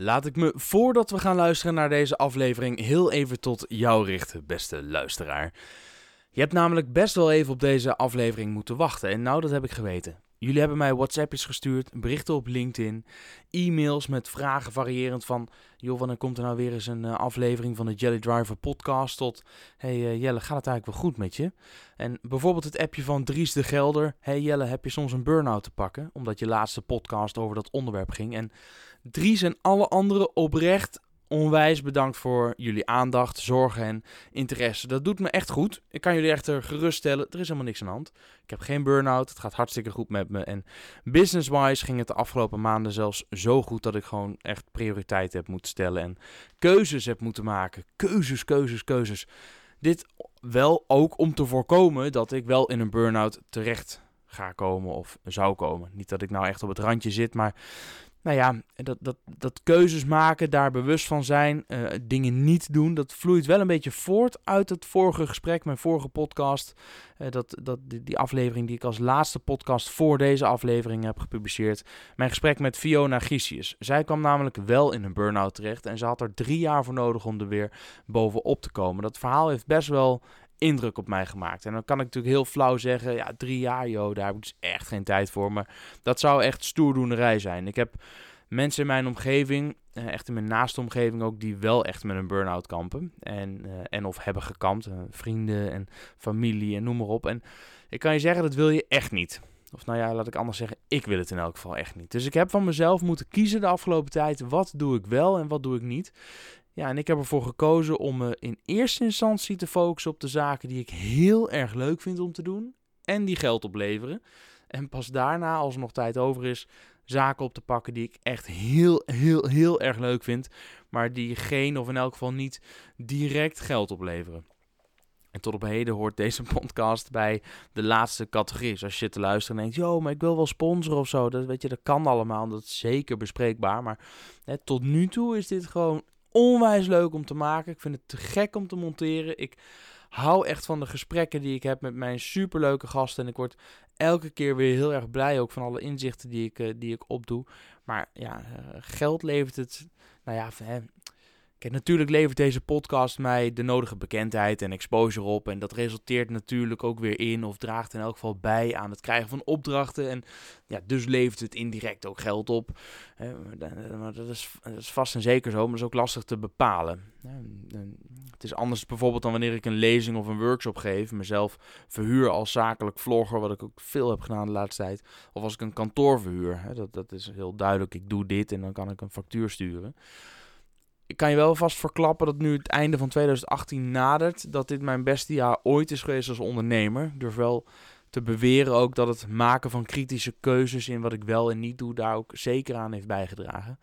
Laat ik me voordat we gaan luisteren naar deze aflevering heel even tot jou richten, beste luisteraar. Je hebt namelijk best wel even op deze aflevering moeten wachten en nou dat heb ik geweten. Jullie hebben mij WhatsAppjes gestuurd, berichten op LinkedIn, e-mails met vragen variërend van... joh, wanneer komt er nou weer eens een uh, aflevering van de Jelly Driver podcast tot... hey uh, Jelle, gaat het eigenlijk wel goed met je? En bijvoorbeeld het appje van Dries de Gelder... hey Jelle, heb je soms een burn-out te pakken? Omdat je laatste podcast over dat onderwerp ging. En Dries en alle anderen oprecht onwijs bedankt voor jullie aandacht, zorgen en interesse. Dat doet me echt goed. Ik kan jullie echter geruststellen, er is helemaal niks aan de hand. Ik heb geen burn-out, het gaat hartstikke goed met me. En business-wise ging het de afgelopen maanden zelfs zo goed dat ik gewoon echt prioriteit heb moeten stellen. En keuzes heb moeten maken. Keuzes, keuzes, keuzes. Dit wel ook om te voorkomen dat ik wel in een burn-out terecht ga komen of zou komen. Niet dat ik nou echt op het randje zit, maar nou ja, dat, dat, dat keuzes maken, daar bewust van zijn, uh, dingen niet doen, dat vloeit wel een beetje voort uit het vorige gesprek, mijn vorige podcast. Uh, dat, dat, die, die, aflevering die ik als laatste podcast voor deze aflevering heb gepubliceerd. Mijn gesprek met Fiona Gisius. Zij kwam namelijk wel in een burn-out terecht en ze had er drie jaar voor nodig om er weer bovenop te komen. Dat verhaal heeft best wel indruk op mij gemaakt. En dan kan ik natuurlijk heel flauw zeggen, ja, drie jaar, joh, daar heb ik dus echt geen tijd voor. Maar dat zou echt stoerdoenerij zijn. Ik heb mensen in mijn omgeving, eh, echt in mijn naaste omgeving ook, die wel echt met een burn-out kampen. En, uh, en of hebben gekampt. Uh, vrienden en familie en noem maar op. En ik kan je zeggen, dat wil je echt niet. Of nou ja, laat ik anders zeggen, ik wil het in elk geval echt niet. Dus ik heb van mezelf moeten kiezen de afgelopen tijd. Wat doe ik wel en wat doe ik niet? Ja, en ik heb ervoor gekozen om me in eerste instantie te focussen op de zaken die ik heel erg leuk vind om te doen. En die geld opleveren. En pas daarna, als er nog tijd over is, zaken op te pakken die ik echt heel, heel, heel erg leuk vind. Maar die geen, of in elk geval niet, direct geld opleveren. En tot op heden hoort deze podcast bij de laatste categorie. Dus als je te luisteren en denkt, joh, maar ik wil wel sponsoren of zo. Dat, weet je, dat kan allemaal, dat is zeker bespreekbaar. Maar hè, tot nu toe is dit gewoon onwijs leuk om te maken. Ik vind het te gek om te monteren. Ik hou echt van de gesprekken die ik heb met mijn superleuke gasten. En ik word elke keer weer heel erg blij ook van alle inzichten die ik, uh, die ik opdoe. Maar ja, uh, geld levert het. Nou ja, Kijk, natuurlijk levert deze podcast mij de nodige bekendheid en exposure op. En dat resulteert natuurlijk ook weer in, of draagt in elk geval bij aan het krijgen van opdrachten. En ja, dus levert het indirect ook geld op. Dat is, dat is vast en zeker zo, maar dat is ook lastig te bepalen. Het is anders bijvoorbeeld dan wanneer ik een lezing of een workshop geef. Mezelf verhuur als zakelijk vlogger, wat ik ook veel heb gedaan de laatste tijd. Of als ik een kantoor verhuur. Dat, dat is heel duidelijk, ik doe dit en dan kan ik een factuur sturen ik kan je wel vast verklappen dat nu het einde van 2018 nadert, dat dit mijn beste jaar ooit is geweest als ondernemer. Ik durf wel te beweren ook dat het maken van kritische keuzes in wat ik wel en niet doe, daar ook zeker aan heeft bijgedragen.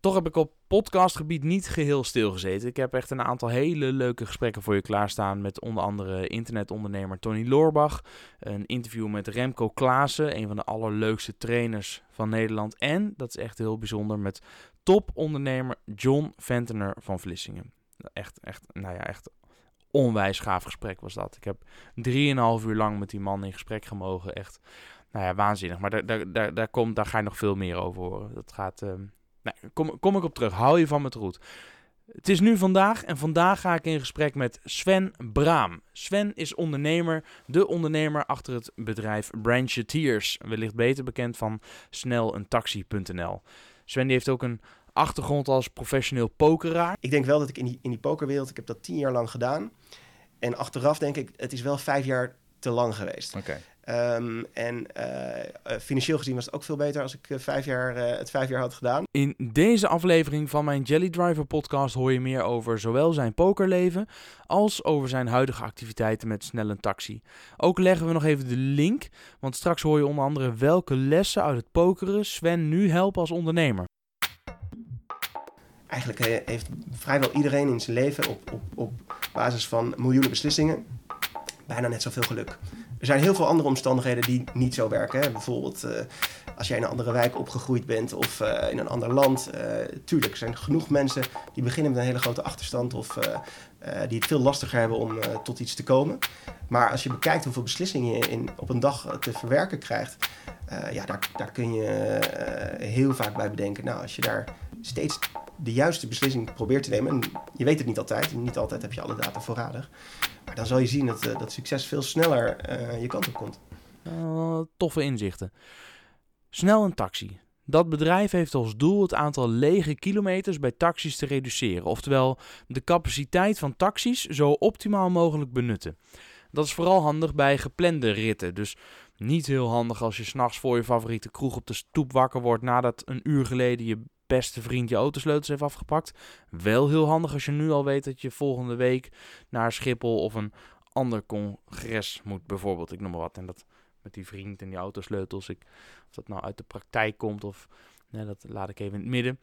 Toch heb ik op podcastgebied niet geheel stilgezeten. Ik heb echt een aantal hele leuke gesprekken voor je klaarstaan met onder andere internetondernemer Tony Loorbach. Een interview met Remco Klaassen, een van de allerleukste trainers van Nederland. En, dat is echt heel bijzonder, met topondernemer John Ventener van Vlissingen. Echt, echt, nou ja, echt onwijs gaaf gesprek was dat. Ik heb drieënhalf uur lang met die man in gesprek gemogen. Echt, nou ja, waanzinnig. Maar daar, daar, daar, daar, komt, daar ga je nog veel meer over horen. Dat gaat, uh, nou, kom, kom ik op terug. Hou je van met roet. Het is nu vandaag en vandaag ga ik in gesprek met Sven Braam. Sven is ondernemer, de ondernemer achter het bedrijf Brancheteers. Wellicht beter bekend van snelentaxi.nl. Sven die heeft ook een achtergrond als professioneel pokeraar. Ik denk wel dat ik in die, in die pokerwereld, ik heb dat tien jaar lang gedaan. En achteraf denk ik, het is wel vijf jaar te lang geweest. Oké. Um, en uh, financieel gezien was het ook veel beter als ik uh, vijf jaar, het vijf jaar had gedaan. In deze aflevering van mijn Jelly Driver podcast hoor je meer over zowel zijn pokerleven als over zijn huidige activiteiten met Snel een Taxi. Ook leggen we nog even de link, want straks hoor je onder andere welke lessen uit het pokeren Sven nu helpen als ondernemer. Eigenlijk heeft vrijwel iedereen in zijn leven op, op, op basis van miljoenen beslissingen bijna net zoveel geluk. Er zijn heel veel andere omstandigheden die niet zo werken. Bijvoorbeeld uh, als jij in een andere wijk opgegroeid bent of uh, in een ander land. Uh, tuurlijk, er zijn genoeg mensen die beginnen met een hele grote achterstand of die het veel lastiger hebben om tot iets te komen. Maar als je bekijkt hoeveel beslissingen je in, op een dag te verwerken krijgt, ja, daar, daar kun je heel vaak bij bedenken. Nou, als je daar steeds de juiste beslissing probeert te nemen. En je weet het niet altijd. Niet altijd heb je alle data voorradig. Maar dan zal je zien dat, dat succes veel sneller je kant op komt. toffe inzichten. Snel een taxi. Dat bedrijf heeft als doel het aantal lege kilometers bij taxis te reduceren, oftewel de capaciteit van taxis zo optimaal mogelijk benutten. Dat is vooral handig bij geplande ritten, dus niet heel handig als je s'nachts voor je favoriete kroeg op de stoep wakker wordt nadat een uur geleden je beste vriend je autosleutels heeft afgepakt. Wel heel handig als je nu al weet dat je volgende week naar Schiphol of een ander congres moet, bijvoorbeeld. Ik noem maar wat. En dat met die vriend en die autosleutels. Ik, of dat nou uit de praktijk komt of dat laat ik even in het midden.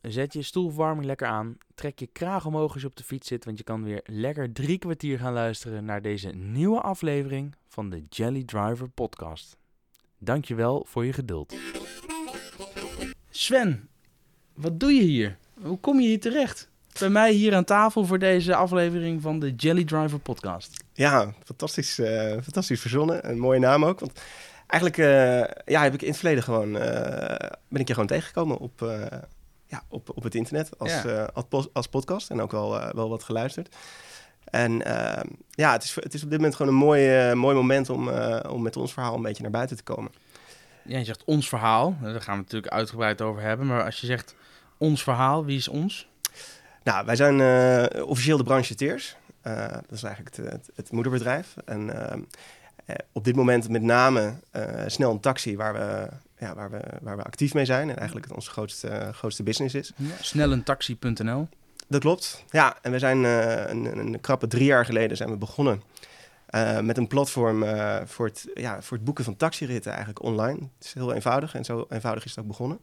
Zet je stoelverwarming lekker aan. Trek je kraag omhoog als je op de fiets zit. Want je kan weer lekker drie kwartier gaan luisteren naar deze nieuwe aflevering van de Jelly Driver podcast. Dankjewel voor je geduld. Sven, wat doe je hier? Hoe kom je hier terecht? bij mij hier aan tafel voor deze aflevering van de Jelly Driver podcast. Ja, fantastisch, uh, fantastisch verzonnen. Een mooie naam ook. Want eigenlijk uh, ja, heb ik in het verleden gewoon, uh, ben ik je gewoon tegengekomen op, ja, op, op het internet als, als, als, podcast en ook wel, wel wat geluisterd. En ja, het is, het is op dit moment gewoon een mooi, mooi moment om, om met ons verhaal een beetje naar buiten te komen. Ja, je zegt ons verhaal, daar gaan we natuurlijk uitgebreid over hebben. Maar als je zegt ons verhaal, wie is ons? Nou, wij zijn uh, officieel de brancheteers. Dat is eigenlijk het, het, moederbedrijf. En op dit moment met name snel een taxi waar we, ja, waar, we, waar we actief mee zijn. En eigenlijk het onze grootste, grootste business is. Ja, snellentaxi.nl. Dat klopt. Ja, en we zijn een, een, krappe drie jaar geleden zijn we begonnen. met een platform voor, het, ja, voor het boeken van taxiritten eigenlijk online. Het is heel eenvoudig en zo eenvoudig is het ook begonnen.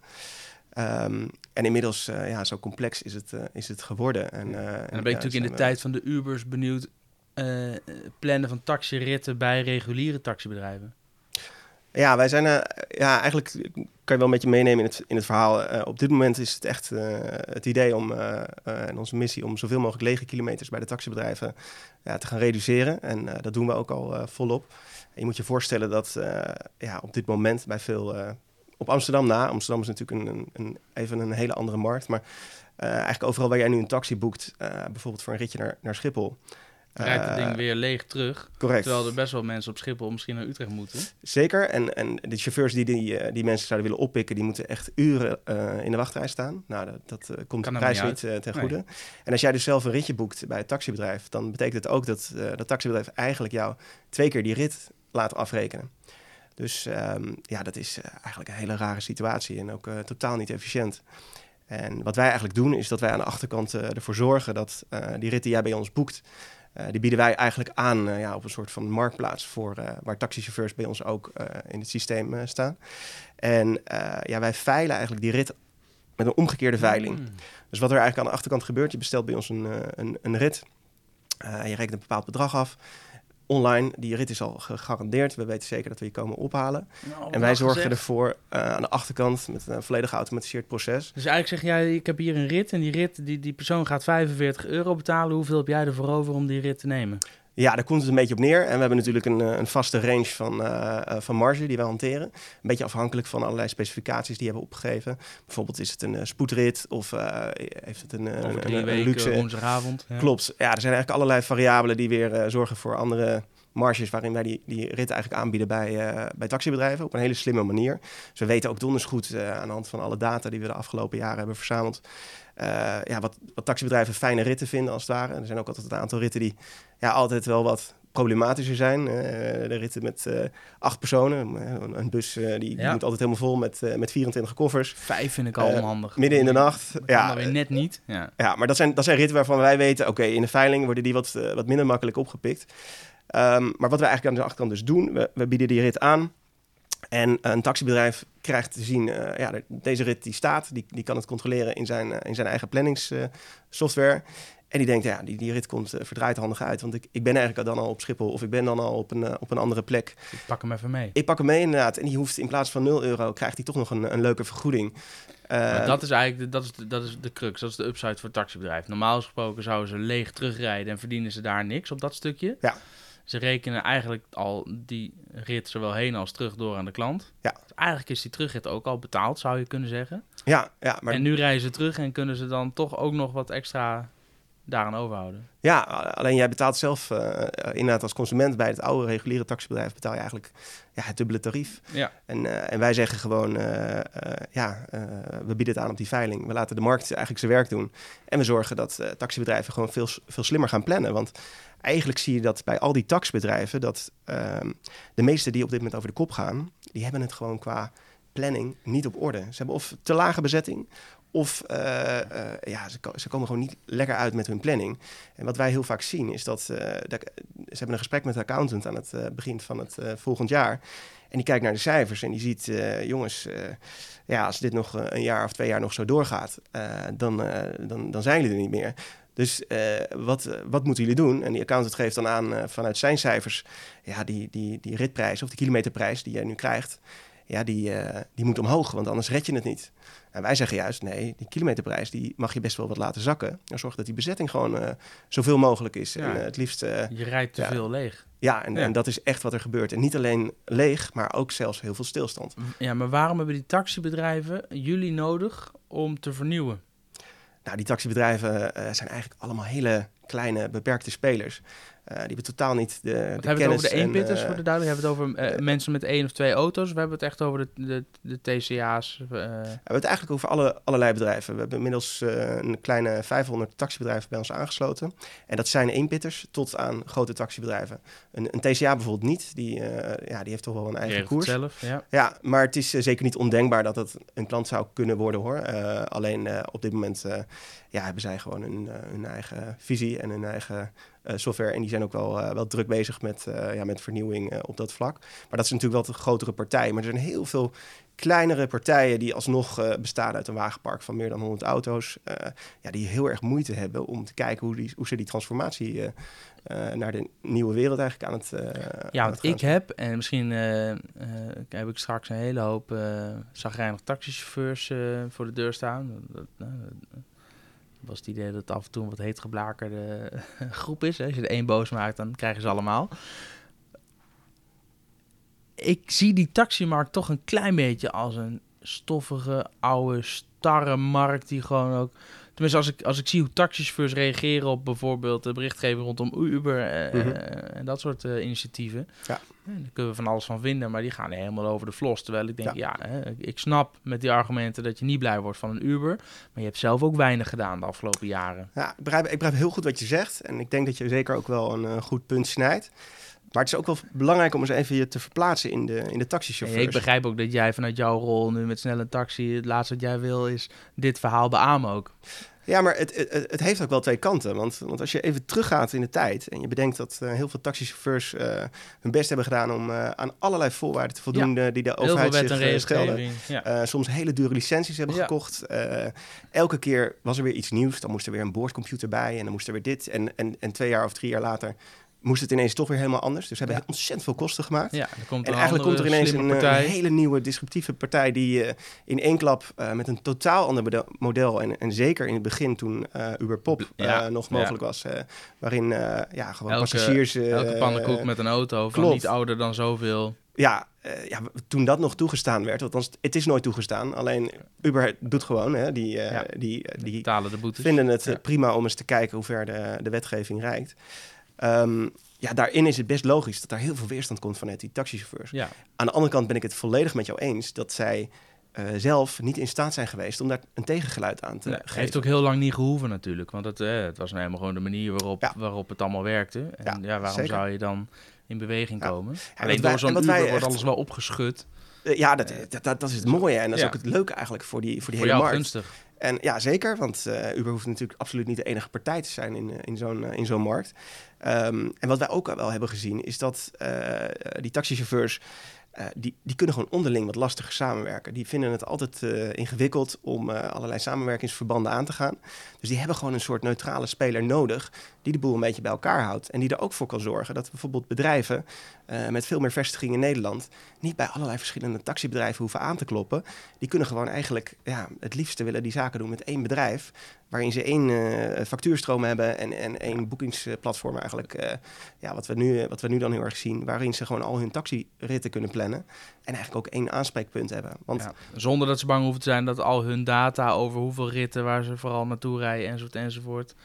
Um, en inmiddels, uh, ja, zo complex is het, uh, is het geworden. En, uh, en dan ben ik natuurlijk in de tijd van de Ubers benieuwd. plannen van taxiritten bij reguliere taxibedrijven. Ja, wij zijn ja, eigenlijk kan je wel een beetje meenemen in het, in het verhaal. op dit moment is het echt het idee om en onze missie om zoveel mogelijk lege kilometers bij de taxibedrijven te gaan reduceren. En dat doen we ook al volop. Je moet je voorstellen dat ja, op dit moment bij veel op Amsterdam na. Amsterdam is natuurlijk een, een, even een hele andere markt. Maar eigenlijk overal waar jij nu een taxi boekt, bijvoorbeeld voor een ritje naar, naar Schiphol. Rijdt het ding eh, weer leeg terug. Correct. Terwijl er best wel mensen op Schiphol misschien naar Utrecht moeten. Zeker. En, en de chauffeurs die, die die mensen zouden willen oppikken, die moeten echt uren in de wachtrij staan. Nou, dat, dat komt de prijs niet ten goede. En als jij dus zelf een ritje boekt bij het taxibedrijf, dan betekent het ook dat dat taxibedrijf eigenlijk jou twee keer die rit laat afrekenen. Dus um, ja, dat is eigenlijk een hele rare situatie en ook uh, totaal niet efficiënt. En wat wij eigenlijk doen, is dat wij aan de achterkant uh, ervoor zorgen dat die rit die jij bij ons boekt, die bieden wij eigenlijk aan ja, op een soort van marktplaats voor waar taxichauffeurs bij ons ook in het systeem staan. En ja, wij veilen eigenlijk die rit met een omgekeerde veiling. Mm. Dus wat er eigenlijk aan de achterkant gebeurt, je bestelt bij ons een, een, een rit. je rekent een bepaald bedrag af online. Die rit is al gegarandeerd. We weten zeker dat we je komen ophalen. Nou, en wij zorgen ervoor uh, aan de achterkant met een volledig geautomatiseerd proces. Dus eigenlijk zeg jij, ik heb hier een rit en die rit, die, die persoon gaat 45 euro betalen. Hoeveel heb jij ervoor over om die rit te nemen? Ja, daar komt het een beetje op neer. En we hebben natuurlijk een, eh, een vaste range van, uh, van marge die wij hanteren. Een beetje afhankelijk van allerlei specificaties die hebben opgegeven. Bijvoorbeeld is het een spoedrit of uh, heeft het een, een, weken, luxe... woensdagavond. Ja. Klopt. Ja, er zijn eigenlijk allerlei variabelen die weer zorgen voor andere marges waarin wij die, die rit eigenlijk aanbieden bij, uh, bij taxibedrijven op een hele slimme manier. Dus we weten ook donders goed uh, aan de hand van alle data die we de afgelopen jaren hebben verzameld. Uh, ja, wat, wat taxibedrijven fijne ritten vinden als het ware. Er zijn ook altijd een aantal ritten die ja, altijd wel wat problematischer zijn. de ritten met acht personen. Een bus die, die, moet altijd helemaal vol met, met 24 koffers. Vijf vind ik al onhandig. Midden in de nacht. ja, weer net niet. Ja. ja, maar dat zijn, dat zijn ritten waarvan wij weten... oké, in de veiling worden die wat, wat minder makkelijk opgepikt. Um, maar wat we eigenlijk aan de achterkant dus doen, we, we bieden die rit aan. En een taxibedrijf krijgt te zien, uh, ja, deze rit die staat, die, die kan het controleren in zijn, uh, in zijn eigen planningssoftware. Uh, en die denkt, ja, die, die rit komt uh, verdraaid handig uit, want ik, ik ben eigenlijk dan al op Schiphol of ik ben dan al op een, op een andere plek. Ik pak hem even mee. Ik pak hem mee inderdaad. En die hoeft in plaats van 0 euro, krijgt hij toch nog een, een leuke vergoeding. Maar dat is eigenlijk de, dat is de, dat is de crux, dat is de upside voor het taxibedrijf. Normaal gesproken zouden ze leeg terugrijden en verdienen ze daar niks op dat stukje. Ja Ze rekenen eigenlijk al die rit zowel heen als terug door aan de klant. Ja. Dus eigenlijk is die terugrit ook al betaald, zou je kunnen zeggen. Ja, ja, maar En nu rijden ze terug en kunnen ze dan toch ook nog wat extra daaraan overhouden. Ja, alleen jij betaalt zelf eh, inderdaad als consument bij het oude reguliere taxibedrijf betaal je eigenlijk ja, het dubbele tarief. Ja. En, eh, en wij zeggen gewoon, eh, eh, ja, eh, we bieden het aan op die veiling. We laten de markt eigenlijk zijn werk doen. En we zorgen dat eh, taxibedrijven gewoon veel, veel slimmer gaan plannen. Want eigenlijk zie je dat bij al die taxibedrijven, dat ehm, de meeste die op dit moment over de kop gaan, die hebben het gewoon qua planning niet op orde. Ze hebben of te lage bezetting, of eh, eh, ja, ze, ze komen gewoon niet lekker uit met hun planning. En wat wij heel vaak zien is dat, eh, ze hebben een gesprek met de accountant aan het begin van het volgend jaar. En die kijkt naar de cijfers en die ziet, jongens, ja, als dit nog een jaar of twee jaar nog zo doorgaat, dan, dan, dan zijn jullie er niet meer. Dus wat, wat moeten jullie doen? En die accountant geeft dan aan vanuit zijn cijfers, ja, die, die, die ritprijs of die kilometerprijs die jij nu krijgt, ja, die, eh, die moet omhoog, want anders red je het niet. En wij zeggen juist, nee, die kilometerprijs die mag je best wel wat laten zakken. En zorg dat die bezetting gewoon eh, zoveel mogelijk is. Ja. En eh, het liefst, Je rijdt te Ja. veel leeg. ja, en, Ja. en dat is echt wat er gebeurt. En niet alleen leeg, maar ook zelfs heel veel stilstand. Ja, maar waarom hebben die taxibedrijven jullie nodig om te vernieuwen? Nou, die taxibedrijven zijn eigenlijk allemaal hele kleine, beperkte spelers. Eh, die hebben totaal niet de, de We hebben het kennis over de eenpitters, en, voor eh, de duidelijkheid. We hebben het over eh, mensen met één of twee auto's. We hebben het echt over de, de, de TCA's. eh, We hebben het eigenlijk over alle, allerlei bedrijven. We hebben inmiddels eh, een kleine 500 taxibedrijven bij ons aangesloten. En dat zijn eenpitters tot aan grote taxibedrijven. Een, een TCA bijvoorbeeld niet. Die, eh, ja, die heeft toch wel een eigen koers. zelf. Ja. Ja, maar het is eh, zeker niet ondenkbaar dat het een klant zou kunnen worden hoor. Eh, alleen eh, op dit moment eh, ja, hebben zij gewoon hun, eh, hun eigen visie en hun eigen eh, software. En die zijn ook wel, eh, wel druk bezig met, eh, ja, met vernieuwing eh, op dat vlak. Maar dat is natuurlijk wel de grotere partij. Maar er zijn heel veel kleinere partijen die alsnog eh, bestaan uit een wagenpark van meer dan 100 auto's. eh, ja, die heel erg moeite hebben om te kijken hoe, die, hoe ze die transformatie eh, eh, naar de nieuwe wereld eigenlijk aan het eh, Ja, aan het ik heb, en misschien eh, eh, heb ik straks een hele hoop uh, zagrijnig taxichauffeurs eh, voor de deur staan. Was het idee dat het af en toe een wat heet geblakerde groep is. Hè. Als je er één boos maakt, dan krijgen ze allemaal. Ik zie die taximarkt toch een klein beetje als een stoffige, oude, starre markt die gewoon ook... Tenminste, als ik, als ik zie hoe taxichauffeurs reageren op bijvoorbeeld de berichtgeving rondom Uber eh, Mhm. en dat soort eh, initiatieven. Ja. Eh, Daar kunnen we van alles van vinden, maar die gaan helemaal over de flos. Terwijl ik denk, ja, hè, ik- snap met die argumenten dat je niet blij wordt van een Uber. Maar je hebt zelf ook weinig gedaan de afgelopen jaren. Ja, ik begrijp, ik begrijp heel goed wat je zegt. En ik denk dat je zeker ook wel een eh, goed punt snijdt. Maar het is ook wel belangrijk om eens even je te verplaatsen in de, in de En taxichauffeurs. ik begrijp ook dat jij vanuit jouw rol nu met snel een taxi, het laatste wat jij wil is dit verhaal beamen ook. Ja, maar het, het, het heeft ook wel twee kanten. Want, want als je even teruggaat in de tijd en je bedenkt dat eh, heel veel taxichauffeurs eh, hun best hebben gedaan om eh, aan allerlei voorwaarden te voldoen die de overheid zich stelde. Ja. Soms hele dure licenties hebben Ja. gekocht. Elke keer was er weer iets nieuws. Dan moest er weer een boordcomputer bij en dan moest er weer dit. En, en, en twee jaar of drie jaar later moest het ineens toch weer helemaal anders. Dus we hebben Ja. ontzettend veel kosten gemaakt. ja, er komt En eigenlijk komt er ineens een, eh, een hele nieuwe disruptieve partij die eh, in één klap eh, met een totaal ander model- en, en zeker in het begin toen Uber Pop Ja, nog mogelijk was, waarin ja, gewoon Elke- passagiers... Elke pannenkoek met een auto van klopt. niet ouder dan zoveel. Ja, ja, toen dat nog toegestaan werd, althans het is nooit toegestaan, alleen Uber doet gewoon, hè, die, Ja. die, die betalen de boetes. vinden het Ja. prima om eens te kijken hoe ver de, de wetgeving reikt. Ehm, ja, daarin is het best logisch dat daar heel veel weerstand komt vanuit die taxichauffeurs. Ja, Aan de andere kant ben ik het volledig met jou eens dat zij eh, zelf niet in staat zijn geweest om daar een tegengeluid aan te nee, geven. heeft ook heel lang niet gehoeven natuurlijk. Want het, eh, het was nou helemaal gewoon de manier waarop, Ja. waarop het allemaal werkte. En Ja, ja, waarom zeker. zou je dan in beweging Ja. komen? Alleen door zo'n Uber wordt alles wel opgeschud. Eh, ja, dat, dat, dat, dat is het mooie en dat is Ja. ook het leuke eigenlijk voor die, voor die Voor hele jou markt. gunstig. En ja, zeker, want eh, Uber hoeft natuurlijk absoluut niet de enige partij te zijn in, eh, in zo'n eh, in zo'n markt. Ehm, en wat wij ook wel hebben gezien is dat die taxichauffeurs uh, die, die kunnen gewoon onderling wat lastiger samenwerken. Die vinden het altijd uh, ingewikkeld om uh, allerlei samenwerkingsverbanden aan te gaan. Dus die hebben gewoon een soort neutrale speler nodig die de boel een beetje bij elkaar houdt. En die er ook voor kan zorgen dat bijvoorbeeld bedrijven met veel meer vestigingen in Nederland niet bij allerlei verschillende taxibedrijven hoeven aan te kloppen. Die kunnen gewoon eigenlijk ja, het liefste willen die zaken doen met één bedrijf waarin ze één uh, factuurstroom hebben en, en één boekingsplatform eigenlijk. Uh, ja, wat we, nu, wat we nu dan heel erg zien, waarin ze gewoon al hun taxiritten kunnen plannen. En eigenlijk ook één aanspreekpunt hebben. Want, zonder dat ze bang hoeven te zijn dat al hun data over hoeveel ritten, waar ze vooral naartoe rijden enzovoort enzovoort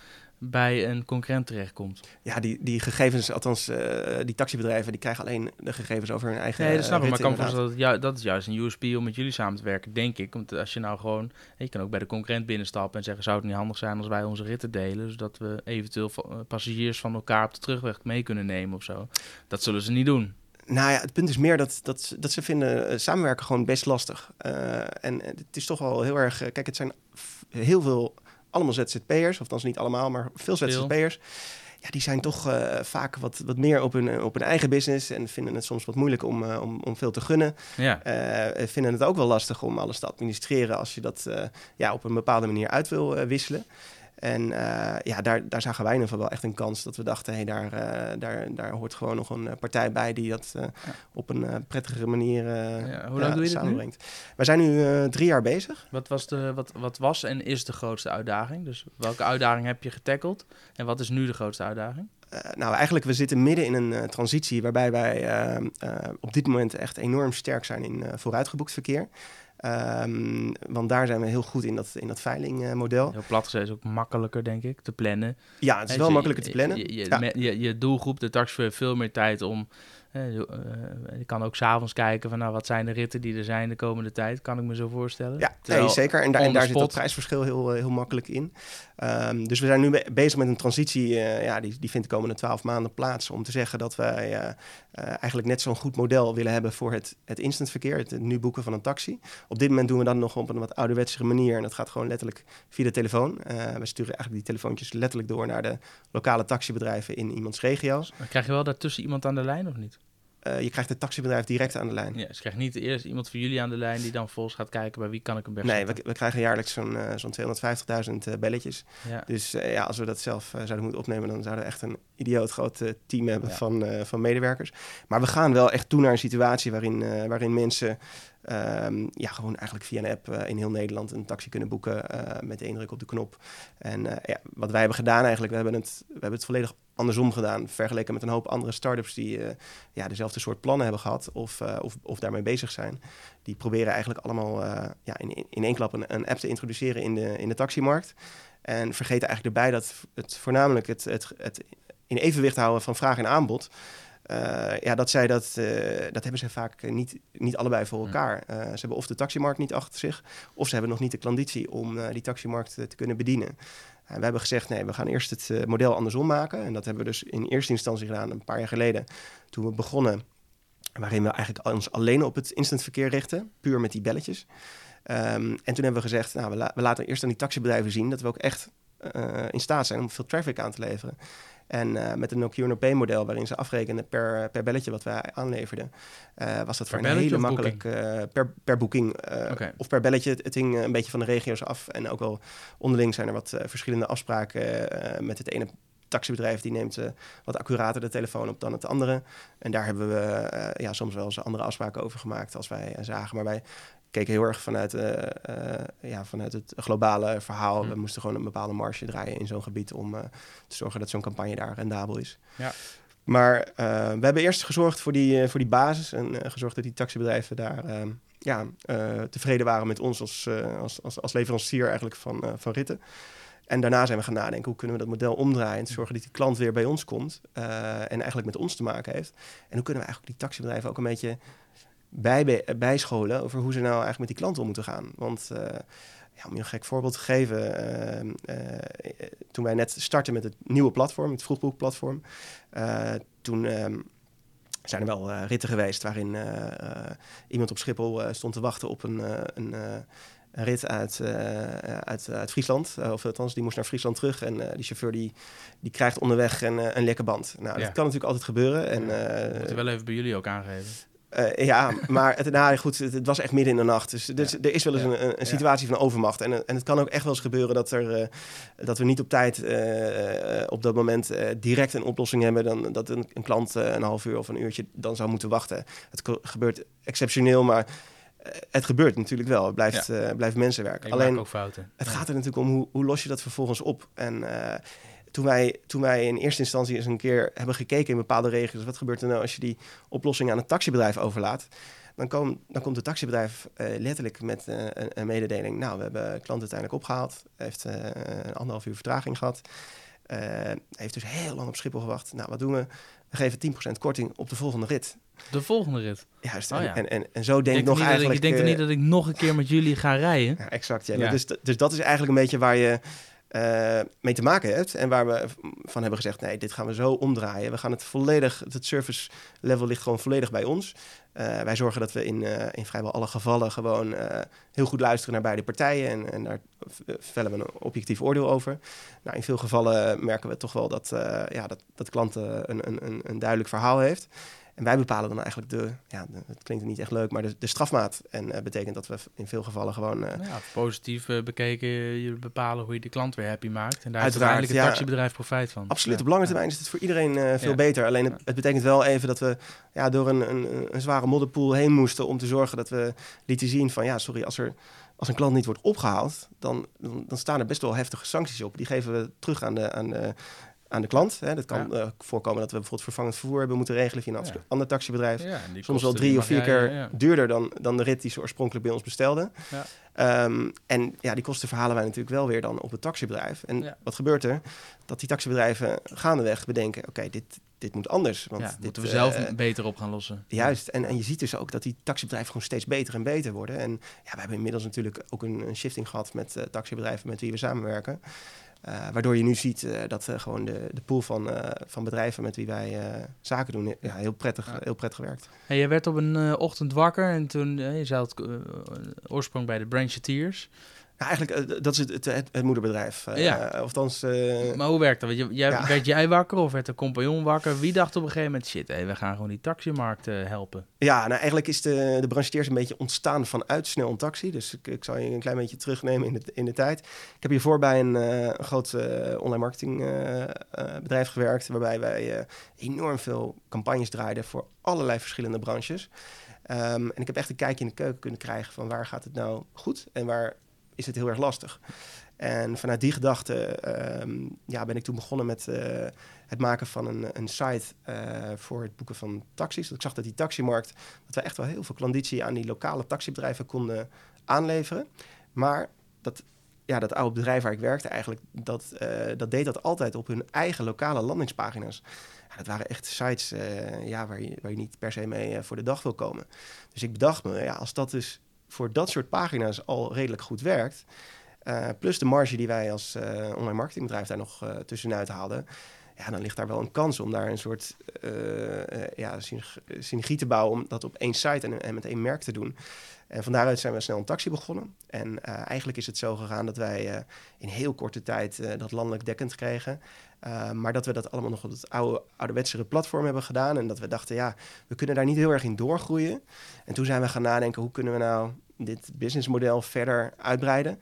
bij een concurrent terechtkomt. Ja, die, die gegevens, althans uh, die taxibedrijven, die krijgen alleen de gegevens over hun eigen Nee, dat snap ik, maar kan dat, ja, dat is juist een USP om met jullie samen te werken, denk ik. Want als je nou gewoon, je kan ook bij de concurrent binnenstappen en zeggen, zou het niet handig zijn als wij onze ritten delen, zodat we eventueel uh, passagiers van elkaar op de terugweg mee kunnen nemen of zo. Dat zullen ze niet doen. Nou ja, het punt is meer dat, dat, dat ze vinden uh, samenwerken gewoon best lastig. en het is toch wel heel erg... kijk, het zijn heel veel allemaal ZZP'ers, of dan niet allemaal, maar veel ZZP'ers. Ja, die zijn toch uh, vaak wat, wat meer op hun, op hun eigen business en vinden het soms wat moeilijk om, uh, om, om veel te gunnen. Ja. Uh, vinden het ook wel lastig om alles te administreren als je dat ja, op een bepaalde manier uit wil wisselen. En uh, ja, daar, daar zagen wij in ieder geval wel echt een kans dat we dachten, hey, daar, uh, daar, daar hoort gewoon nog een partij bij die dat uh, op een prettigere manier ja, Hoe lang doe je samenbrengt. We zijn nu drie jaar bezig. Wat was, de, wat, wat was en is de grootste uitdaging? Dus welke uitdaging heb je getackled en wat is nu de grootste uitdaging? nou, eigenlijk, we zitten midden in een transitie waarbij wij op dit moment echt enorm sterk zijn in vooruitgeboekt verkeer. Um, want daar zijn we heel goed in dat, in dat veilingmodel. Heel plat gezegd is ook makkelijker, denk ik, te plannen. Ja, het is wel makkelijker te plannen. Je, je, ja. je, doelgroep, de taxi veel meer tijd om uh, je kan ook s'avonds kijken van nou, wat zijn de ritten die er zijn de komende tijd, kan ik me zo voorstellen. Ja, nee, zeker. En, daar, en daar zit dat prijsverschil heel, heel makkelijk in. Um, dus we zijn nu be bezig met een transitie, uh, ja, die, die vindt de komende twaalf maanden plaats, om te zeggen dat wij uh, eigenlijk net zo'n goed model willen hebben voor het, het instantverkeer, het, het, nu boeken van een taxi. Op dit moment doen we dat nog op een wat ouderwetse manier en dat gaat gewoon letterlijk via de telefoon. we sturen eigenlijk die telefoontjes letterlijk door naar de lokale taxibedrijven in iemands regio. Maar krijg je wel daartussen iemand aan de lijn of niet? Uh, je krijgt het taxibedrijf direct aan de lijn. Ja, dus je krijgt niet eerst iemand van jullie aan de lijn die dan volgens gaat kijken bij wie kan ik hem best Nee, we, we, krijgen jaarlijks zo'n uh, zo'n 250.000 uh, belletjes. Ja. Dus ja, als we dat zelf zouden moeten opnemen, dan zouden we echt een idioot groot team hebben ja. van, van medewerkers. Maar we gaan wel echt toe naar een situatie waarin, waarin mensen Um, ja, gewoon eigenlijk via een app in heel Nederland een taxi kunnen boeken met één druk op de knop. En ja, wat wij hebben gedaan eigenlijk, we hebben het, we hebben het volledig andersom gedaan, vergeleken met een hoop andere startups die ja, dezelfde soort plannen hebben gehad of, of, of daarmee bezig zijn. Die proberen eigenlijk allemaal ja, in, in één klap een, een, app te introduceren in de, in de taximarkt. En vergeten eigenlijk erbij dat het voornamelijk het, het, het in evenwicht houden van vraag en aanbod ja, dat, zij dat, dat hebben ze vaak niet, niet allebei voor elkaar. Uh, ze hebben of de taximarkt niet achter zich, of ze hebben nog niet de klanditie om die taximarkt te kunnen bedienen. We hebben gezegd, nee, we gaan eerst het model andersom maken. En dat hebben we dus in eerste instantie gedaan, een paar jaar geleden, toen we begonnen, waarin we eigenlijk ons alleen op het instantverkeer richten, puur met die belletjes. Um, en toen hebben we gezegd, nou, we, la we, laten eerst aan die taxibedrijven zien dat we ook echt in staat zijn om veel traffic aan te leveren. En uh, met een Pay model waarin ze afrekenen per, per belletje wat wij aanleverden, uh, was dat per voor een hele makkelijk uh, per, per boeking okay. of per belletje. Het, het, hing een beetje van de regio's af. En ook wel onderling zijn er wat verschillende afspraken met het ene taxibedrijf die neemt uh, wat accurater de telefoon op dan het andere. En daar hebben we uh, ja, soms wel eens andere afspraken over gemaakt als wij uh, zagen. Maar wij keken heel erg vanuit, uh, uh, ja, vanuit het globale verhaal. Mm. We moesten gewoon een bepaalde marge draaien in zo'n gebied om uh, te zorgen dat zo'n campagne daar rendabel is. Ja. Maar we hebben eerst gezorgd voor die, voor die basis en gezorgd dat die taxibedrijven daar ja, tevreden waren met ons als, als, als, als, leverancier eigenlijk van, van ritten. En daarna zijn we gaan nadenken hoe kunnen we dat model omdraaien en zorgen dat die klant weer bij ons komt en eigenlijk met ons te maken heeft. En hoe kunnen we eigenlijk die taxibedrijven ook een beetje bij, bijscholen over hoe ze nou eigenlijk met die klanten om moeten gaan. Want uh, ja, om je een gek voorbeeld te geven, uh, uh, toen wij net startten met het nieuwe platform, het vroegboekplatform, toen ehm, zijn er wel ritten geweest waarin iemand op Schiphol stond te wachten op een, een een rit uit, uit, uit Friesland. of althans, die moest naar Friesland terug. En die chauffeur die, die krijgt onderweg een, een lekke band. Nou, dat kan natuurlijk altijd gebeuren. En, je wel even bij jullie ook aangeven. Eh, ja, maar het, nou, goed, het, was echt midden in de nacht. Dus, dus er is wel eens een, een, situatie van overmacht. En, en het kan ook echt wel eens gebeuren dat, er, uh, dat we niet op tijd uh, op dat moment direct een oplossing hebben. Dan, dat een, een klant een half uur of een uurtje dan zou moeten wachten. Het gebeurt exceptioneel, maar het gebeurt natuurlijk wel. Het blijft, ja. blijft mensenwerk. Alleen, ook fouten. Het gaat er natuurlijk om hoe, hoe los je dat vervolgens op. En toen wij, toen wij in eerste instantie eens een keer hebben gekeken in bepaalde regio's, wat gebeurt er nou als je die oplossing aan het taxibedrijf overlaat? Dan, kom, dan komt het taxibedrijf uh, letterlijk met uh, een, een, mededeling. Nou, we hebben klant uiteindelijk opgehaald. heeft uh, een anderhalf uur vertraging gehad. heeft dus heel lang op Schiphol gewacht. Nou, wat doen we? We geven 10% korting op de volgende rit. De volgende rit? Juist. Oh, ja. en, en, en zo denk ik nog eigenlijk... Ik denk er niet dat ik nog een keer met jullie ga rijden? Ja, exact, ja. Dus, dus dat is eigenlijk een beetje waar je uh, mee te maken hebt. En waar we van hebben gezegd, nee, dit gaan we zo omdraaien. We gaan het volledig, het service level ligt gewoon volledig bij ons. Uh, wij zorgen dat we in, uh, in vrijwel alle gevallen gewoon heel goed luisteren naar beide partijen. En, en daar vellen we een objectief oordeel over. Nou, in veel gevallen merken we toch wel dat, ja, dat, dat de klant een, een, een duidelijk verhaal heeft. En wij bepalen dan eigenlijk de, ja, het klinkt niet echt leuk, maar de, de strafmaat. En uh, betekent dat we in veel gevallen gewoon... Uh, ja, positief uh, bekeken, je bepalen hoe je de klant weer happy maakt. En daar heeft uiteindelijk het ja, taxibedrijf profijt van. Absoluut, op lange termijn is het voor iedereen veel beter. Alleen het, het, betekent wel even dat we ja, door een, een, een zware modderpoel heen moesten... om te zorgen dat we lieten zien van, ja, sorry, als er als een klant niet wordt opgehaald, dan, dan, dan, staan er best wel heftige sancties op. Die geven we terug aan de, aan de, aan de klant. Hè. Dat kan uh, voorkomen dat we bijvoorbeeld vervangend vervoer hebben moeten regelen via een ander taxibedrijf. Soms wel drie of vier keer duurder dan, dan de rit die ze oorspronkelijk bij ons bestelden. Um, en ja, die kosten verhalen wij natuurlijk wel weer dan op het taxibedrijf. En wat gebeurt er? Dat die taxibedrijven gaandeweg bedenken, oké, dit, dit moet anders. Want dit, moeten we zelf uh, beter op gaan lossen. Juist, en, en je ziet dus ook dat die taxibedrijven gewoon steeds beter en beter worden. En ja, we hebben inmiddels natuurlijk ook een, een shifting gehad met uh, taxibedrijven met wie we samenwerken. Uh, waardoor je nu ziet uh, dat uh, gewoon de, de pool van, van bedrijven met wie wij zaken doen, ja, heel, prettig, ja. heel prettig werkt. Hey, je werd op een ochtend wakker en toen, je zei het oorsprong bij de Brancheteers. Ja, eigenlijk, uh, dat is het, het, het, moederbedrijf. Uh, ja. Althans, uh, maar hoe werkt dat? Jij, ja. Werd jij wakker of werd de compagnon wakker? Wie dacht op een gegeven moment, shit, hey, we gaan gewoon die taximarkt helpen? Ja, nou eigenlijk is de, de brancheteers een beetje ontstaan vanuit Snel een Taxi. Dus ik, ik zal je een klein beetje terugnemen in de, in de tijd. Ik heb hiervoor bij een, een groot online marketingbedrijf gewerkt... waarbij wij enorm veel campagnes draaiden voor allerlei verschillende branches... Um, en ik heb echt een kijkje in de keuken kunnen krijgen van waar gaat het nou goed en waar is het heel erg lastig. En vanuit die gedachte um, ja, ben ik toen begonnen met uh, het maken van een, een site uh, voor het boeken van taxis. Ik zag dat die taximarkt, dat we echt wel heel veel klanditie aan die lokale taxibedrijven konden aanleveren. Maar dat, ja, dat oude bedrijf waar ik werkte eigenlijk, dat, uh, dat deed dat altijd op hun eigen lokale landingspagina's. Ja, dat waren echt sites ja, waar, je, waar je niet per se mee voor de dag wil komen. Dus ik bedacht me, ja, als dat dus voor dat soort pagina's al redelijk goed werkt. Uh, plus de marge die wij als uh, online marketingbedrijf daar nog uh, tussenuit haalden. Ja, dan ligt daar wel een kans om daar een soort ja, synergie te bouwen. Om dat op één site en, met één merk te doen. En van daaruit zijn we snel een taxi begonnen. En eigenlijk is het zo gegaan dat wij in heel korte tijd dat landelijk dekkend kregen. Maar dat we dat allemaal nog op het oude, platform hebben gedaan. En dat we dachten, ja, we kunnen daar niet heel erg in doorgroeien. En toen zijn we gaan nadenken, hoe kunnen we nou dit businessmodel verder uitbreiden?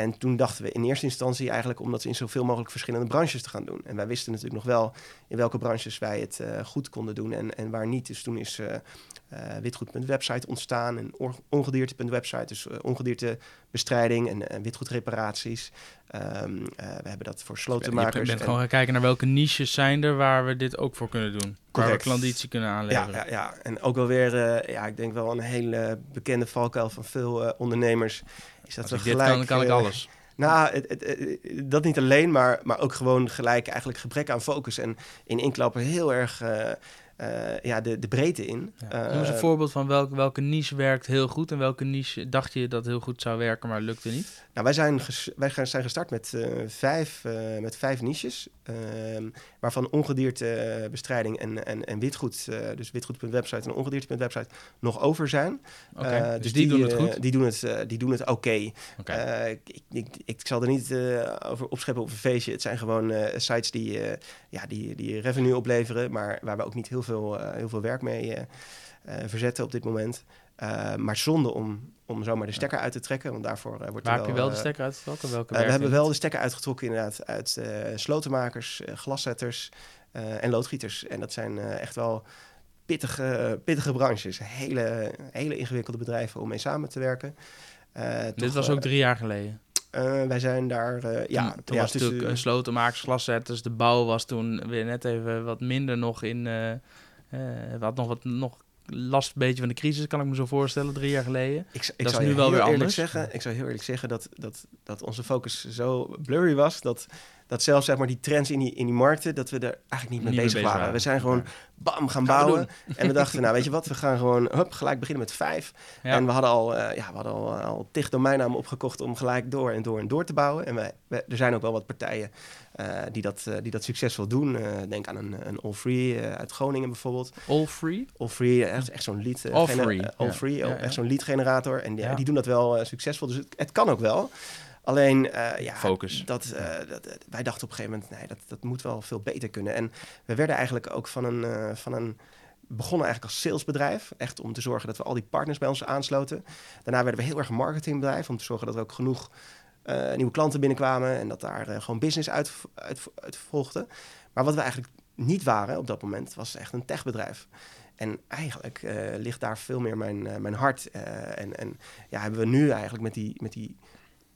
En toen dachten we in eerste instantie eigenlijk om dat in zoveel mogelijk verschillende branches te gaan doen. En wij wisten natuurlijk nog wel in welke branches wij het uh, goed konden doen en, en waar niet. Dus toen is uh, uh, witgoed.website ontstaan en ongedierte.website, dus ongediertebestrijding en, en witgoedreparaties. Um, we hebben dat voor slotenmakers. Je bent en... gewoon gaan kijken naar welke niches zijn er waar we dit ook voor kunnen doen. Correct. Waar we klanditie kunnen aanleveren. Ja, ja, ja. en ook wel weer, ja, ik denk wel een hele bekende valkuil van veel ondernemers is dat Als ik gelijk, dit kan, kan ik alles. Nou, het, het, dat niet alleen, maar, maar ook gewoon gelijk eigenlijk gebrek aan focus. En in inklappen heel erg uh, uh, ja, de, de breedte in. Ja. Noem eens een voorbeeld van welke, welke niche werkt heel goed en welke niche dacht je dat heel goed zou werken, maar lukte niet? Nou, wij zijn, wij zijn gestart met, uh, vijf, met vijf niches, ehm, waarvan ongediertebestrijding en, en, en witgoed, dus witgoed.website en ongedierte.website, nog over zijn. Okay, dus, dus die, die, doen het goed? die doen het, die doen het oké. Okay. Okay. ik, ik, ik, zal er niet over opscheppen op een feestje. Het zijn gewoon sites die, ja, die, die revenue opleveren, maar waar we ook niet heel veel heel veel werk mee, verzetten op dit moment. Maar zonder om, om zomaar de stekker uit te trekken, want daarvoor wordt Waar er heb je wel de stekker uitgetrokken? Welke we hebben wel de stekker uitgetrokken inderdaad uit slotenmakers, glaszetters en loodgieters. En dat zijn echt wel pittige, pittige branches. Hele, hele ingewikkelde bedrijven om mee samen te werken. Uh, Dit was ook drie jaar geleden? Uh, wij zijn daar, uh, ja... Toen, ja, was tussen... natuurlijk slotenmakers, glaszetters. De bouw was toen weer net even wat minder nog in... wat nog wat nog last een beetje van de crisis, kan ik me zo voorstellen, drie jaar geleden. Ik, ik dat is nu wel weer anders. Zeggen, ik zou heel eerlijk zeggen dat, dat, dat onze focus zo blurry was... dat dat zelfs zeg maar, die trends in die, in die markten, dat we er eigenlijk niet mee bezig, waren. We zijn gewoon bam gaan, bouwen. en we dachten, nou weet je wat, we gaan gewoon hup, gelijk beginnen met vijf. En we hadden al, uh, ja, we hadden al, al tig domeinnamen opgekocht om gelijk door en door en door te bouwen. En we, er zijn ook wel wat partijen uh, die, dat, uh, die dat succesvol doen. denk aan een, een All Free uit Groningen bijvoorbeeld. All Free? All Free, echt, echt zo'n lead. All Free. All Free, echt zo'n lead generator. En die, die doen dat wel succesvol, dus het, het kan ook wel. Alleen, ja, Focus. Dat, dat, wij dachten op een gegeven moment, nee, dat, dat moet wel veel beter kunnen. En we werden eigenlijk ook van een, van een begonnen eigenlijk als salesbedrijf. Echt om te zorgen dat we al die partners bij ons aansloten. Daarna werden we heel erg een marketingbedrijf. Om te zorgen dat we ook genoeg nieuwe klanten binnenkwamen. En dat daar gewoon business uit, uit, uit, volgde. Maar wat we eigenlijk niet waren op dat moment, was echt een techbedrijf. En eigenlijk ligt daar veel meer mijn, mijn hart. en, en ja, hebben we nu eigenlijk met die, met die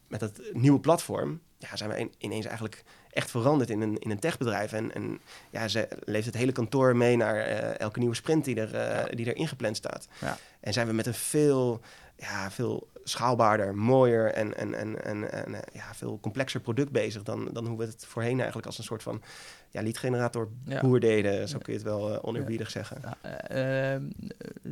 met dat nieuwe platform ja, zijn we ineens eigenlijk echt veranderd in een, in een techbedrijf. En, en ja, ze leeft het hele kantoor mee naar elke nieuwe sprint die er, uh, die er ingepland staat. Ja. En zijn we met een veel, ja, veel schaalbaarder, mooier en, en, en, en, en ja, veel complexer product bezig dan, dan hoe we het voorheen eigenlijk als een soort van ja, lead-generator boer deden. Zo kun je het wel uh, oneerbiedig zeggen.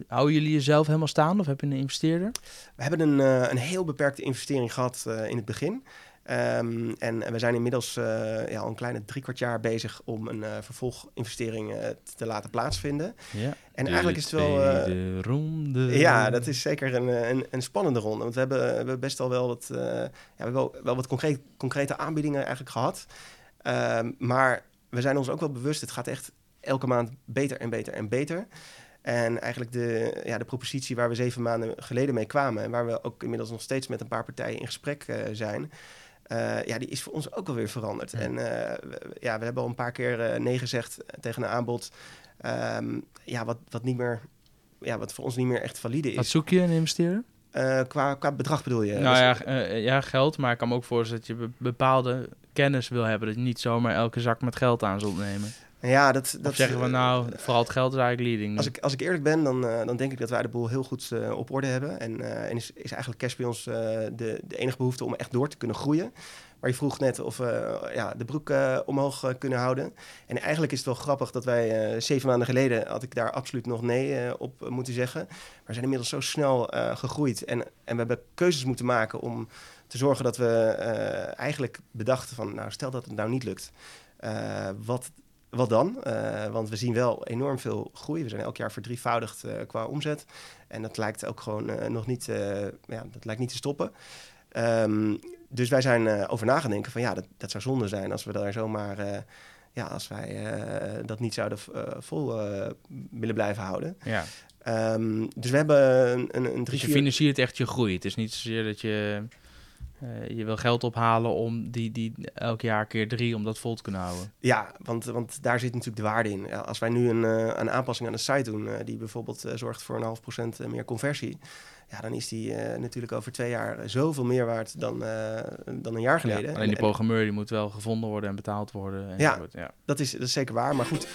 houden jullie jezelf helemaal staan of heb je een investeerder? We hebben een, een heel beperkte investering gehad in het begin. Um, en we zijn inmiddels uh, ja, al een kleine drie kwart jaar bezig om een uh, vervolginvestering uh, te laten plaatsvinden. Ja, en eigenlijk is het wel. ronde. Ja, dat is zeker een, een, een, spannende ronde. Want we hebben, we hebben best al wel wat, ja, we hebben wel, wel wat concreet, concrete aanbiedingen eigenlijk gehad. Um, maar we zijn ons ook wel bewust, het gaat echt elke maand beter en beter en beter. En eigenlijk de, ja, de propositie waar we zeven maanden geleden mee kwamen... en waar we ook inmiddels nog steeds met een paar partijen in gesprek zijn... Uh, ja, die is voor ons ook alweer veranderd. En uh, we, ja, we hebben al een paar keer uh, nee gezegd tegen een aanbod. Um, ja, wat, wat niet meer, ja, wat voor ons niet meer echt valide is. Wat zoek je een investeerder? qua, qua bedrag bedoel je? Nou ja, ja, geld. Maar ik kan me ook voorstellen dat je bepaalde kennis wil hebben. Dat je niet zomaar elke zak met geld aan zult nemen. Ja, dat, dat of zeggen we nou, vooral het geld is eigenlijk leading. Als ik, als ik eerlijk ben, dan, uh, dan denk ik dat wij de boel heel goed uh, op orde hebben. En, uh, en is, is eigenlijk cash bij ons de, de enige behoefte om echt door te kunnen groeien. Maar je vroeg net of we ja, de broek omhoog kunnen houden. En eigenlijk is het wel grappig dat wij zeven maanden geleden had ik daar absoluut nog nee op moeten zeggen. Maar we zijn inmiddels zo snel gegroeid. En, en we hebben keuzes moeten maken om te zorgen dat we eigenlijk bedachten van, nou stel dat het nou niet lukt. wat wat dan? Uh, want we zien wel enorm veel groei. We zijn elk jaar verdrievoudigd uh, qua omzet. En dat lijkt ook gewoon uh, nog niet, ja, dat lijkt niet te stoppen. Um, dus wij zijn over na gaan denken van ja, dat, dat zou zonde zijn als we daar zomaar, ja, als wij dat niet zouden vol willen blijven houden. Ja. Um, dus we hebben een, een, een drie, Dus je financiert echt je groei. Het is niet zozeer dat je uh, je wil geld ophalen om die, die elk jaar keer drie om dat vol te kunnen houden. Ja, want, want daar zit natuurlijk de waarde in. Als wij nu een, uh, een aanpassing aan de site doen, uh, die bijvoorbeeld zorgt voor een half procent meer conversie, ja, dan is die natuurlijk over twee jaar zoveel meer waard dan, dan een jaar geleden. Ja, alleen die programmeur die moet wel gevonden worden en betaald worden. En ja, ja, Dat, is, dat is zeker waar. Maar goed,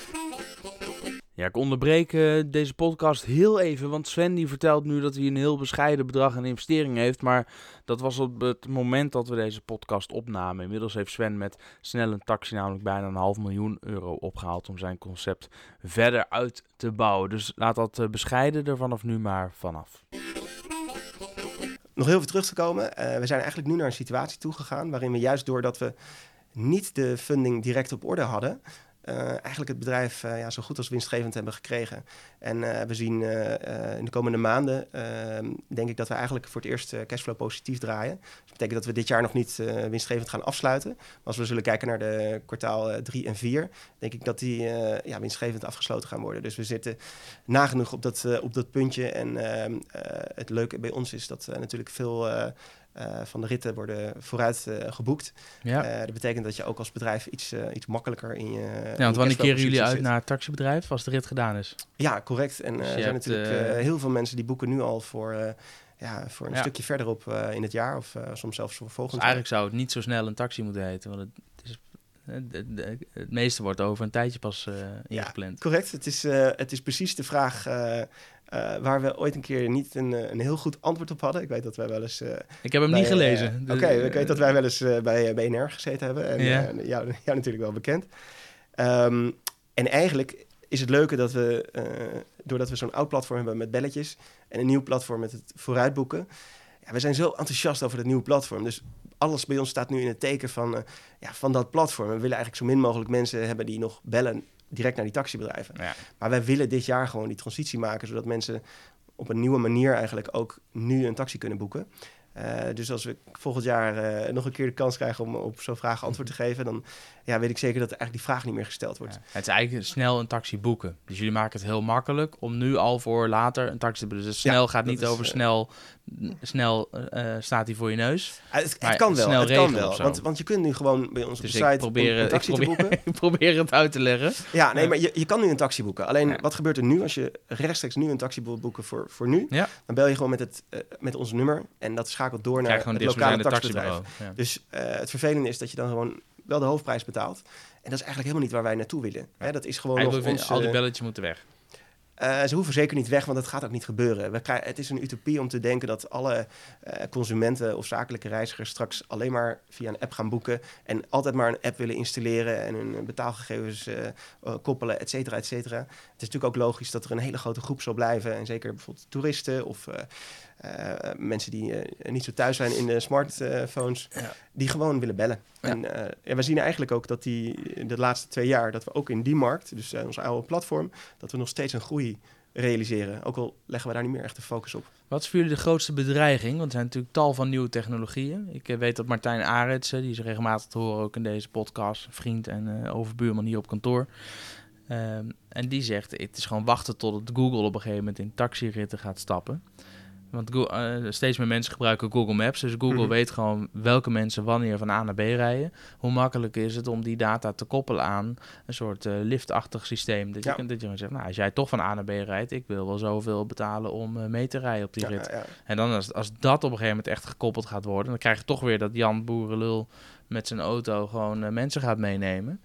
ja, ik onderbreek uh, deze podcast heel even, want Sven die vertelt nu dat hij een heel bescheiden bedrag aan investering heeft. Maar dat was op het moment dat we deze podcast opnamen. Inmiddels heeft Sven met snel een taxi namelijk bijna een half miljoen euro opgehaald om zijn concept verder uit te bouwen. Dus laat dat uh, bescheiden er vanaf nu maar vanaf. Nog heel even terug te komen. Uh, we zijn eigenlijk nu naar een situatie toegegaan waarin we juist doordat we niet de funding direct op orde hadden, eigenlijk het bedrijf ja, zo goed als winstgevend hebben gekregen. En we zien in de komende maanden, ehm, denk ik dat we eigenlijk voor het eerst cashflow positief draaien. Dat betekent dat we dit jaar nog niet winstgevend gaan afsluiten. Maar als we zullen kijken naar de kwartaal 3 en 4, denk ik dat die ja, winstgevend afgesloten gaan worden. Dus we zitten nagenoeg op dat, op dat puntje. En ehm, het leuke bij ons is dat natuurlijk veel uh, van de ritten worden vooruit uh, geboekt. Ja. Uh, dat betekent dat je ook als bedrijf iets, iets makkelijker in je. Ja, want wanneer keren jullie uit naar het taxibedrijf als de rit gedaan is? Ja, correct. En dus er zijn natuurlijk heel veel mensen die boeken nu al voor. ja, voor een stukje verderop in het jaar of soms zelfs voor volgend dus eigenlijk zou het niet zo snel een taxi moeten heten, want het is het meeste wordt over een tijdje pas uh, ingepland. Ja, correct. Het is, uh, het is precies de vraag uh, waar we ooit een keer niet een, eh, een heel goed antwoord op hadden. Ik weet dat wij wel eens. Uh, ik heb hem niet gelezen. Oké, ik weet dat wij wel eens bij BNR gezeten hebben. En ja. jou, jou, natuurlijk wel bekend. Um, en eigenlijk is het leuke dat we, doordat we zo'n oud platform hebben met belletjes en een nieuw platform met het vooruitboeken. Ja, we zijn zo enthousiast over het nieuwe platform. Dus alles bij ons staat nu in het teken van, ja, van dat platform. We willen eigenlijk zo min mogelijk mensen hebben die nog bellen direct naar die taxibedrijven. Ja. Maar wij willen dit jaar gewoon die transitie maken, zodat mensen op een nieuwe manier eigenlijk ook nu een taxi kunnen boeken. Uh, dus als we volgend jaar uh, nog een keer de kans krijgen om op zo'n vraag antwoord te geven, dan ja, weet ik zeker dat eigenlijk die vraag niet meer gesteld wordt. het is eigenlijk snel een taxi boeken. Dus jullie maken het heel makkelijk om nu al voor later een taxi te boeken. Dus snel gaat niet over snel snel uh, staat hij voor je neus. het, het kan wel, het kan wel. Want, want je kunt nu gewoon bij ons dus op de site probeer, een taxi probeer, te boeken. ik probeer het uit te leggen. Ja, nee, maar je, je kan nu een taxi boeken. Alleen, wat gebeurt er nu als je rechtstreeks nu een taxi wil boeken voor, voor nu? Ja. Dan bel je gewoon met, het, met ons nummer en dat schakelt door naar het lokale taxibedrijf. Dus het vervelende is dat je dan gewoon wel de hoofdprijs betaalt. En dat is eigenlijk helemaal niet waar wij naartoe willen. Hè, dat is gewoon nog ons, al die belletjes moeten weg. Uh, ze hoeven zeker niet weg, want dat gaat ook niet gebeuren. We krijgen, het is een utopie om te denken dat alle uh, consumenten of zakelijke reizigers straks alleen maar via een app gaan boeken en altijd maar een app willen installeren en hun betaalgegevens uh, koppelen, et cetera, et cetera. Het is natuurlijk ook logisch dat er een hele grote groep zal blijven en zeker bijvoorbeeld toeristen of uh, mensen die uh, niet zo thuis zijn in de smartphones, ja. die gewoon willen bellen. Ja. En uh, ja, we zien eigenlijk ook dat die de laatste twee jaar, dat we ook in die markt, dus onze oude platform, dat we nog steeds een groei realiseren. Ook al leggen we daar niet meer echt de focus op. Wat is voor jullie de grootste bedreiging? Want er zijn natuurlijk tal van nieuwe technologieën. Ik weet dat Martijn Aretsen, die is regelmatig te horen ook in deze podcast, vriend en overbuurman hier op kantoor. Um, en die zegt, het is gewoon wachten tot Google op een gegeven moment in taxiritten gaat stappen. Want Google, uh, steeds meer mensen gebruiken Google Maps. Dus Google mhm. weet gewoon welke mensen wanneer van A naar B rijden. Hoe makkelijk is het om die data te koppelen aan een soort uh, liftachtig systeem. Dat, je, kunt, dat je zegt, nou, als jij toch van A naar B rijdt, ik wil wel zoveel betalen om uh, mee te rijden op die rit. Ja, en dan als, als dat op een gegeven moment echt gekoppeld gaat worden, dan krijg je toch weer dat Jan Boerenlul met zijn auto gewoon mensen gaat meenemen.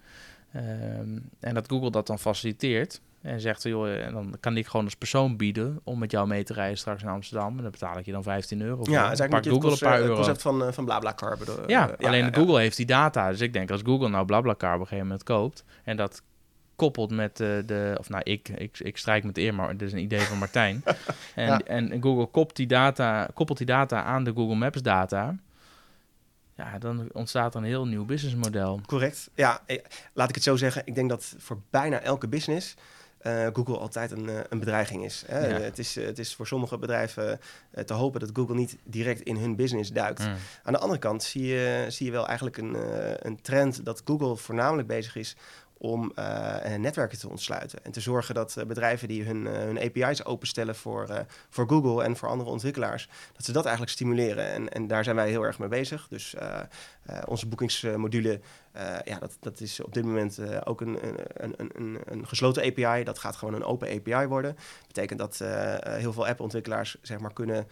Um, en dat Google dat dan faciliteert. En zegt, joh, en dan kan ik gewoon als persoon bieden om met jou mee te rijden straks in Amsterdam. En dan betaal ik je dan 15 euro. Ja, is eigenlijk Google een paar euro. Het concept van, uh, van BlaBlaCar. Bedoel, ja, uh, alleen ja, Google heeft die data. Dus ik denk als Google nou BlaBlaCar op een gegeven moment koopt en dat koppelt met uh, de, of nou ik, ik, ik strijk met eer, maar dit is een idee van Martijn. en, en Google koppelt die, data, koppelt die data aan de Google Maps data. Ja, dan ontstaat er een heel nieuw businessmodel. Correct. Ja, laat ik het zo zeggen. Ik denk dat voor bijna elke business uh, Google altijd een, uh, een bedreiging is. Hè? Het is. Het is voor sommige bedrijven te hopen dat Google niet direct in hun business duikt. Mm. Aan de andere kant zie je, zie je wel eigenlijk een, een trend dat Google voornamelijk bezig is om uh, netwerken te ontsluiten. En te zorgen dat uh, bedrijven die hun, hun API's openstellen voor, voor Google en voor andere ontwikkelaars, dat ze dat eigenlijk stimuleren. En, en daar zijn wij heel erg mee bezig. Dus onze boekingsmodule, ja, dat, dat is op dit moment ook een, een, een, een, gesloten API. Dat gaat gewoon een open API worden. Dat betekent dat heel veel appontwikkelaars zeg maar, kunnen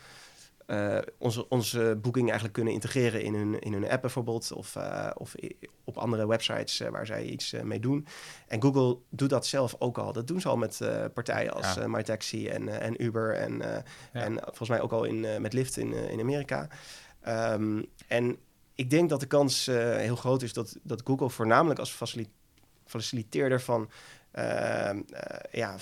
uh, onze, onze boeking eigenlijk kunnen integreren in hun, in hun app bijvoorbeeld. Of, uh, of op andere websites uh, waar zij iets mee doen. En Google doet dat zelf ook al. Dat doen ze al met partijen als ja. MyTaxi en, en Uber. En, ja. en volgens mij ook al in, met Lyft in, in Amerika. Um, en ik denk dat de kans heel groot is dat, dat Google voornamelijk als faciliteerder van uh, ja,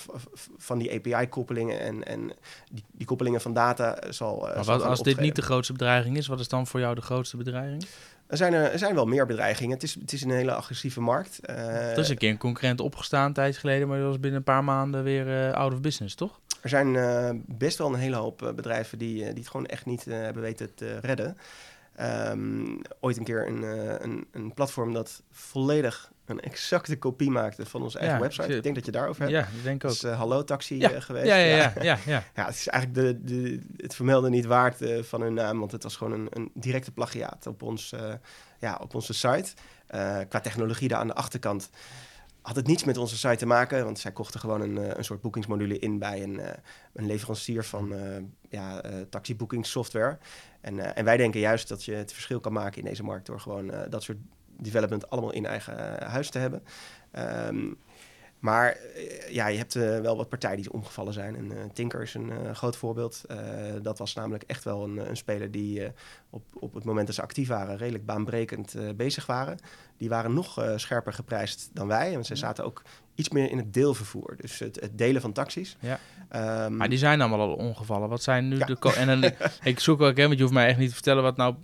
van die API-koppelingen en, en die, die, koppelingen van data zal. Uh, maar wat, als dit niet de grootste bedreiging is, wat is dan voor jou de grootste bedreiging? Er zijn, er, er zijn wel meer bedreigingen. Het is, het is een hele agressieve markt. Uh, er is een keer een concurrent opgestaan tijd geleden, maar dat was binnen een paar maanden weer out of business, toch? Er zijn uh, best wel een hele hoop bedrijven die, die het gewoon echt niet hebben weten te redden. Um, ooit een keer een, een, een platform dat volledig een exacte kopie maakte van onze eigen website. Ik denk dat je daarover hebt. Ja, ik denk ook. Het is uh, Hallo Taxi ja. uh, geweest. Ja, ja, ja. ja, ja, ja. het is eigenlijk de, de, het vermelden niet waard uh, van hun naam, want het was gewoon een, een directe plagiaat op, ons, ja, op onze site. qua technologie daar aan de achterkant had het niets met onze site te maken, want zij kochten gewoon een, een soort boekingsmodule in bij een, een leverancier van ja, taxiboekingssoftware. En, en wij denken juist dat je het verschil kan maken in deze markt door gewoon dat soort development allemaal in eigen eh, huis te hebben. Um, maar eh, ja, je hebt uh, wel wat partijen die omgevallen zijn. En Tinker is een groot voorbeeld. dat was namelijk echt wel een, een speler die op, op het moment dat ze actief waren... redelijk baanbrekend bezig waren. Die waren nog scherper geprijsd dan wij. En ze zaten ook iets meer in het deelvervoer. Dus het, het delen van taxis. Ja. Um, maar die zijn allemaal al ongevallen. Wat zijn nu de... en dan, ik zoek ook, hè, want je hoeft mij echt niet te vertellen... wat nou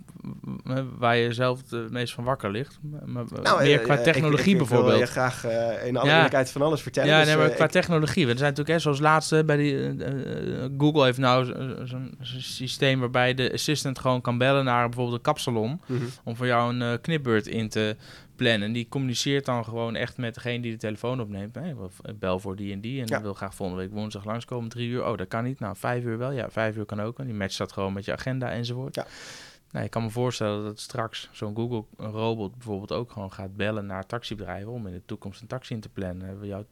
waar je zelf het meest van wakker ligt. Maar, nou, meer qua technologie ik, ik, bijvoorbeeld. Ik wil je graag uh, in alle ja. van alles vertellen. Ja, dus, nee, maar qua technologie. We zijn natuurlijk hè, zoals laatste bij die... Uh, Google heeft nou zo'n systeem waarbij de assistant gewoon kan bellen naar bijvoorbeeld een kapsalon... Mm -hmm. om voor jou een knipbeurt in te plannen. Die communiceert dan gewoon echt met degene die de telefoon opneemt. Hey, bel voor die en die en ja. wil graag volgende week woensdag langskomen, drie uur. Oh, dat kan niet. Nou, vijf uur wel. Ja, vijf uur kan ook. En die matcht dat gewoon met je agenda enzovoort. Ja. Nou, ik kan me voorstellen dat straks zo'n Google-robot bijvoorbeeld ook gewoon gaat bellen naar taxibedrijven om in de toekomst een taxi in te plannen. Hebben we jouw,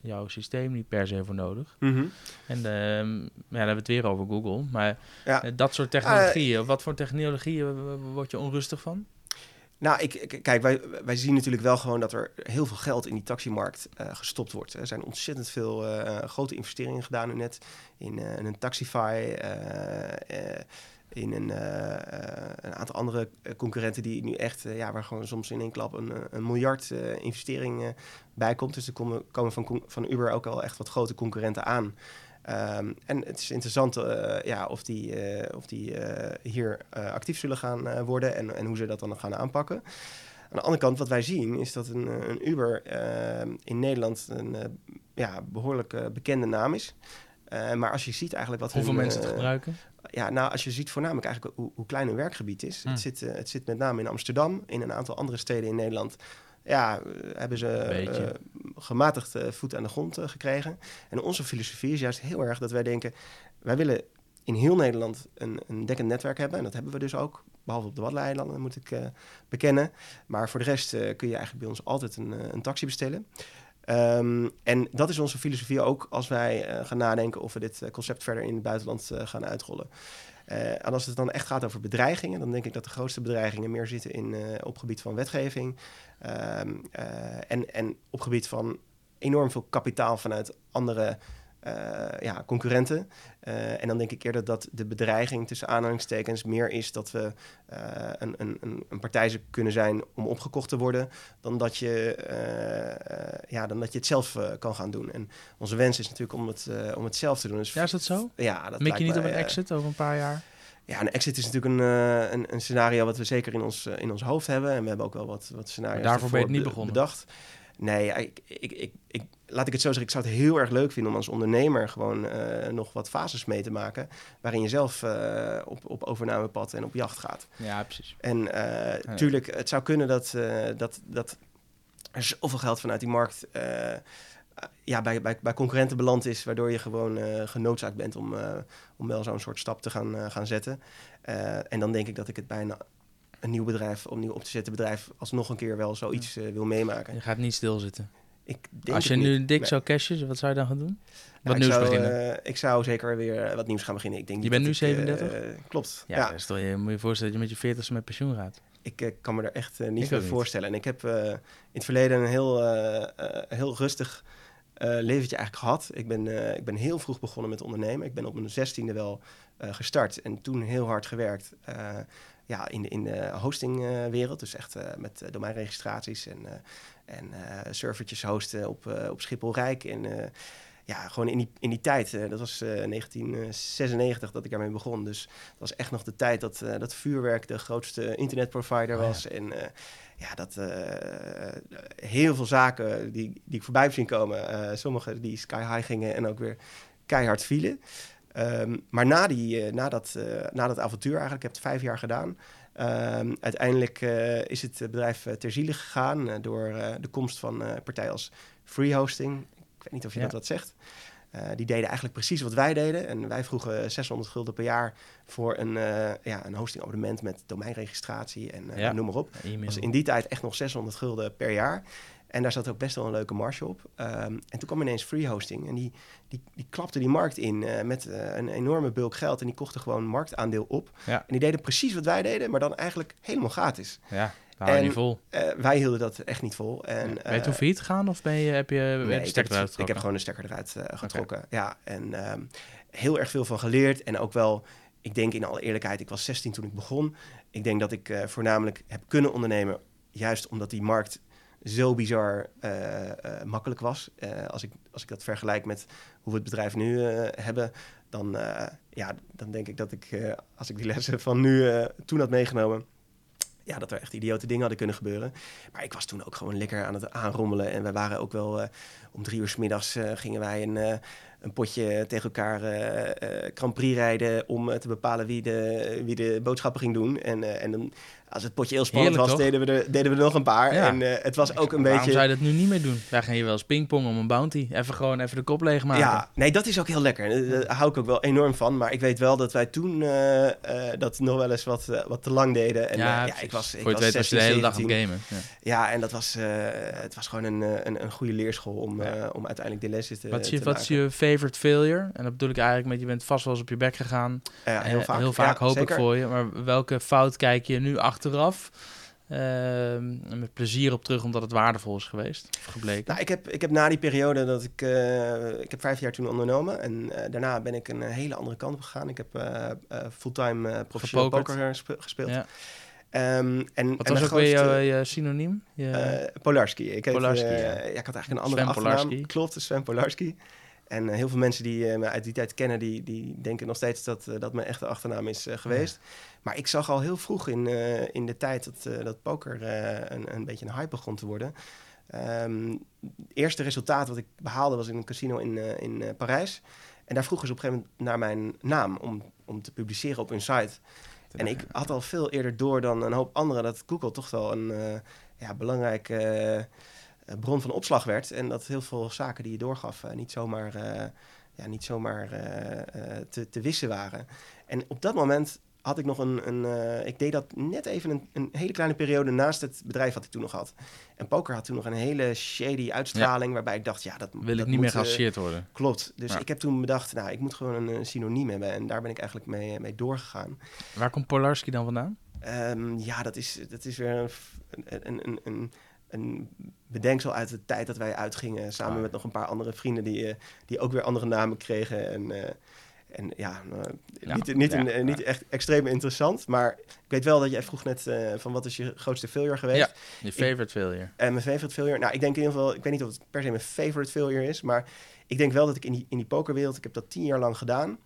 jouw systeem niet per se voor nodig. Mm -hmm. En uh, ja, dan hebben we het weer over Google. Maar ja. uh, dat soort technologieën, uh, wat voor technologieën word je onrustig van? Nou, ik, kijk, wij, zien natuurlijk wel gewoon dat er heel veel geld in die taximarkt uh, gestopt wordt. Er zijn ontzettend veel uh, grote investeringen gedaan nu net in, uh, in een Taxify, in een, een, aantal andere concurrenten die nu echt, ja, waar gewoon soms in één klap een, een miljard investering bij komt. Dus er komen, komen van, van Uber ook al echt wat grote concurrenten aan. Um, en het is interessant uh, ja, of die, uh, of die uh, hier actief zullen gaan worden en, en hoe ze dat dan gaan aanpakken. Aan de andere kant, wat wij zien, is dat een, een Uber ehm, in Nederland een ja, behoorlijk bekende naam is. maar als je ziet eigenlijk wat... Hoeveel hun, mensen het gebruiken? Ja, nou, als je ziet voornamelijk eigenlijk hoe, hoe klein hun werkgebied is. Het, hm. zit, het zit met name in Amsterdam, in een aantal andere steden in Nederland ja, hebben ze uh, gematigd uh, voet aan de grond uh, gekregen. En onze filosofie is juist heel erg dat wij denken... wij willen in heel Nederland een, een dekkend netwerk hebben. En dat hebben we dus ook. Behalve op de Waddeneilanden, moet ik bekennen. Maar voor de rest kun je eigenlijk bij ons altijd een, een taxi bestellen. Um, en dat is onze filosofie ook als wij gaan nadenken... of we dit concept verder in het buitenland gaan uitrollen. Uh, en als het dan echt gaat over bedreigingen, dan denk ik dat de grootste bedreigingen meer zitten in, uh, op gebied van wetgeving. Um, uh, en, en op gebied van enorm veel kapitaal vanuit andere ja, concurrenten. en dan denk ik eerder dat de bedreiging tussen aanhalingstekens meer is dat we een, een, een partij kunnen zijn om opgekocht te worden, dan dat je, ja, dan dat je het zelf kan gaan doen. En onze wens is natuurlijk om het, om het zelf te doen. Dus ja, is dat zo? Ja, dat Mik je niet op een exit over een paar jaar? Ja, een exit is natuurlijk een, uh, een, een, scenario wat we zeker in ons, uh, in ons hoofd hebben. En we hebben ook wel wat, wat scenario's Daarvoor ben je niet begonnen? bedacht. Nee, ik, ik, ik, ik, laat ik het zo zeggen. Ik zou het heel erg leuk vinden om als ondernemer gewoon uh, nog wat fases mee te maken. Waarin je zelf op, op overnamepad en op jacht gaat. Ja, precies. En natuurlijk, het zou kunnen dat, dat, dat er zoveel geld vanuit die markt ja, bij, bij, bij concurrenten beland is, waardoor je gewoon uh, genoodzaakt bent om, uh, om wel zo'n soort stap te gaan, uh, gaan zetten. en dan denk ik dat ik het bijna een nieuw bedrijf, om nieuw op te zetten bedrijf, alsnog een keer wel zoiets wil meemaken. Je gaat niet stilzitten. Ik denk Als je nu dik nee. zou cashen, wat zou je dan gaan doen? Wat nieuws zou, beginnen? ik zou zeker weer wat nieuws gaan beginnen. Ik denk je bent nu 37? klopt. Ja, ja. Dus toch, je moet je voorstellen dat je met je 40ste met pensioen gaat ik kan me er echt niet meer voorstellen. En ik heb uh, in het verleden een heel, uh, uh, heel rustig uh, leventje eigenlijk gehad. Ik ben, uh, ik ben heel vroeg begonnen met ondernemen. Ik ben op mijn zestiende wel uh, gestart en toen heel hard gewerkt ja, in de, in de hostingwereld. dus echt met domeinregistraties en, en servertjes hosten op, op Schiphol Rijk. En ja, gewoon in die, in die tijd, dat was 1996 dat ik daarmee begon. Dus dat was echt nog de tijd dat, dat vuurwerk de grootste internetprovider Oh ja. was. En ja, dat heel veel zaken die, die ik voorbij heb zien komen. sommige die sky high gingen en ook weer keihard vielen. Ehm, maar na, die, na, dat, na dat avontuur eigenlijk, ik heb het vijf jaar gedaan... Um, uiteindelijk uh, is het bedrijf uh, ter ziele gegaan uh, door de komst van partijen als Freehosting. Ik weet niet of je ja. dat wat zegt. Die deden eigenlijk precies wat wij deden. En wij vroegen 600 gulden per jaar voor een, ja, een hostingabonnement met domeinregistratie en ja. noem maar op. Was in die tijd echt nog 600 gulden per jaar. En daar zat ook best wel een leuke marge op. Um, en toen kwam ineens free hosting. En die, die, die klapte die markt in uh, met uh, een enorme bulk geld. En die kochten gewoon marktaandeel op. Ja. En die deden precies wat wij deden, maar dan eigenlijk helemaal gratis. Ja, niet vol. Uh, wij hielden dat echt niet vol. En, ja. Ben je toen failliet gegaan of ben je, heb je nee, de stekker eruit ik, ik heb gewoon de stekker eruit getrokken. Okay. Ja, en um, heel erg veel van geleerd. En ook wel, ik denk in alle eerlijkheid, ik was 16 toen ik begon. Ik denk dat ik voornamelijk heb kunnen ondernemen, juist omdat die markt zo bizar uh, uh, makkelijk was. Uh, als, ik, als ik dat vergelijk met hoe we het bedrijf nu hebben, dan, ja, dan denk ik dat ik, als ik die lessen van nu toen had meegenomen, ja, dat er echt idiote dingen hadden kunnen gebeuren. Maar ik was toen ook gewoon lekker aan het aanrommelen. En we waren ook wel om drie uur s middags gingen wij een, een potje tegen elkaar Grand Prix rijden om te bepalen wie de, wie de boodschappen ging doen. En, en dan als het potje heel spannend Heerlijk, was, deden we, er, deden we er nog een paar. Ja. En uh, het was ook een Waarom beetje... zou je dat nu niet meer doen? Wij gaan hier wel eens pingpong om een bounty. Even gewoon even de kop leegmaken. Ja, nee, dat is ook heel lekker. Daar hou ik ook wel enorm van. Maar ik weet wel dat wij toen uh, uh, dat nog wel eens wat, wat te lang deden. En, ja, ja, ik was, ik Voor je was weet was je de hele dag aan gamen. Ja, ja en dat was, het was gewoon een, een, een goede leerschool om, om uiteindelijk de lessen te Wat, te je, wat is je favorite failure? En dat bedoel ik eigenlijk met je bent vast wel eens op je bek gegaan. Heel vaak. Heel vaak hoop zeker. ik voor je. Maar welke fout kijk je nu achteraf? Uh, met plezier op terug, omdat het waardevol is geweest, gebleken? Nou, ik heb, ik heb na die periode dat ik... Uh, ik heb vijf jaar toen ondernomen. En uh, daarna ben ik een hele andere kant op gegaan. Ik heb fulltime professioneel poker gespeeld. Ja. Um, en, Wat en was ook weer je, je synoniem? Je... Polarski. Ik heet, Polarski, ja. ja. ik had eigenlijk een andere Sven achternaam. Polarski. Klopt, Sven Polarski. En uh, heel veel mensen die uh, me uit die tijd kennen, die, die denken nog steeds dat uh, dat mijn echte achternaam is geweest. Ja. Maar ik zag al heel vroeg in, in de tijd dat, dat poker een, een beetje een hype begon te worden. Um, het eerste resultaat wat ik behaalde was in een casino in, in Parijs. En daar vroegen ze op een gegeven moment naar mijn naam om, om te publiceren op hun site. En ik had al veel eerder door dan een hoop anderen dat Google toch wel een ja, belangrijke bron van opslag werd. En dat heel veel zaken die je doorgaf uh, niet zomaar, uh, ja, niet zomaar te, te wissen waren. En op dat moment had ik nog een... een ik deed dat net even een, een, hele kleine periode naast het bedrijf wat ik toen nog had. En poker had toen nog een hele shady uitstraling... Ja. waarbij ik dacht, ja, dat Wil dat ik niet moet, meer geassocieerd worden. Klopt. Dus Ja. ik heb toen bedacht, nou, ik moet gewoon een, een synoniem hebben. En daar ben ik eigenlijk mee, mee doorgegaan. Waar komt Polarski dan vandaan? Um, ja, dat is, dat is weer een, een, een, een, een bedenksel uit de tijd dat wij uitgingen. Samen Ah. met nog een paar andere vrienden die, uh, die ook weer andere namen kregen. En, uh, en ja, uh, Ja, niet, niet, ja, een, ja. niet echt extreem interessant. Maar ik weet wel dat jij vroeg net uh, van wat is je grootste failure geweest. Ja, je favorite failure. En mijn favorite failure, nou ik denk in ieder geval, ik weet niet of het per se mijn favorite failure is. Maar ik denk wel dat ik in die, in die pokerwereld, ik heb dat tien jaar lang gedaan.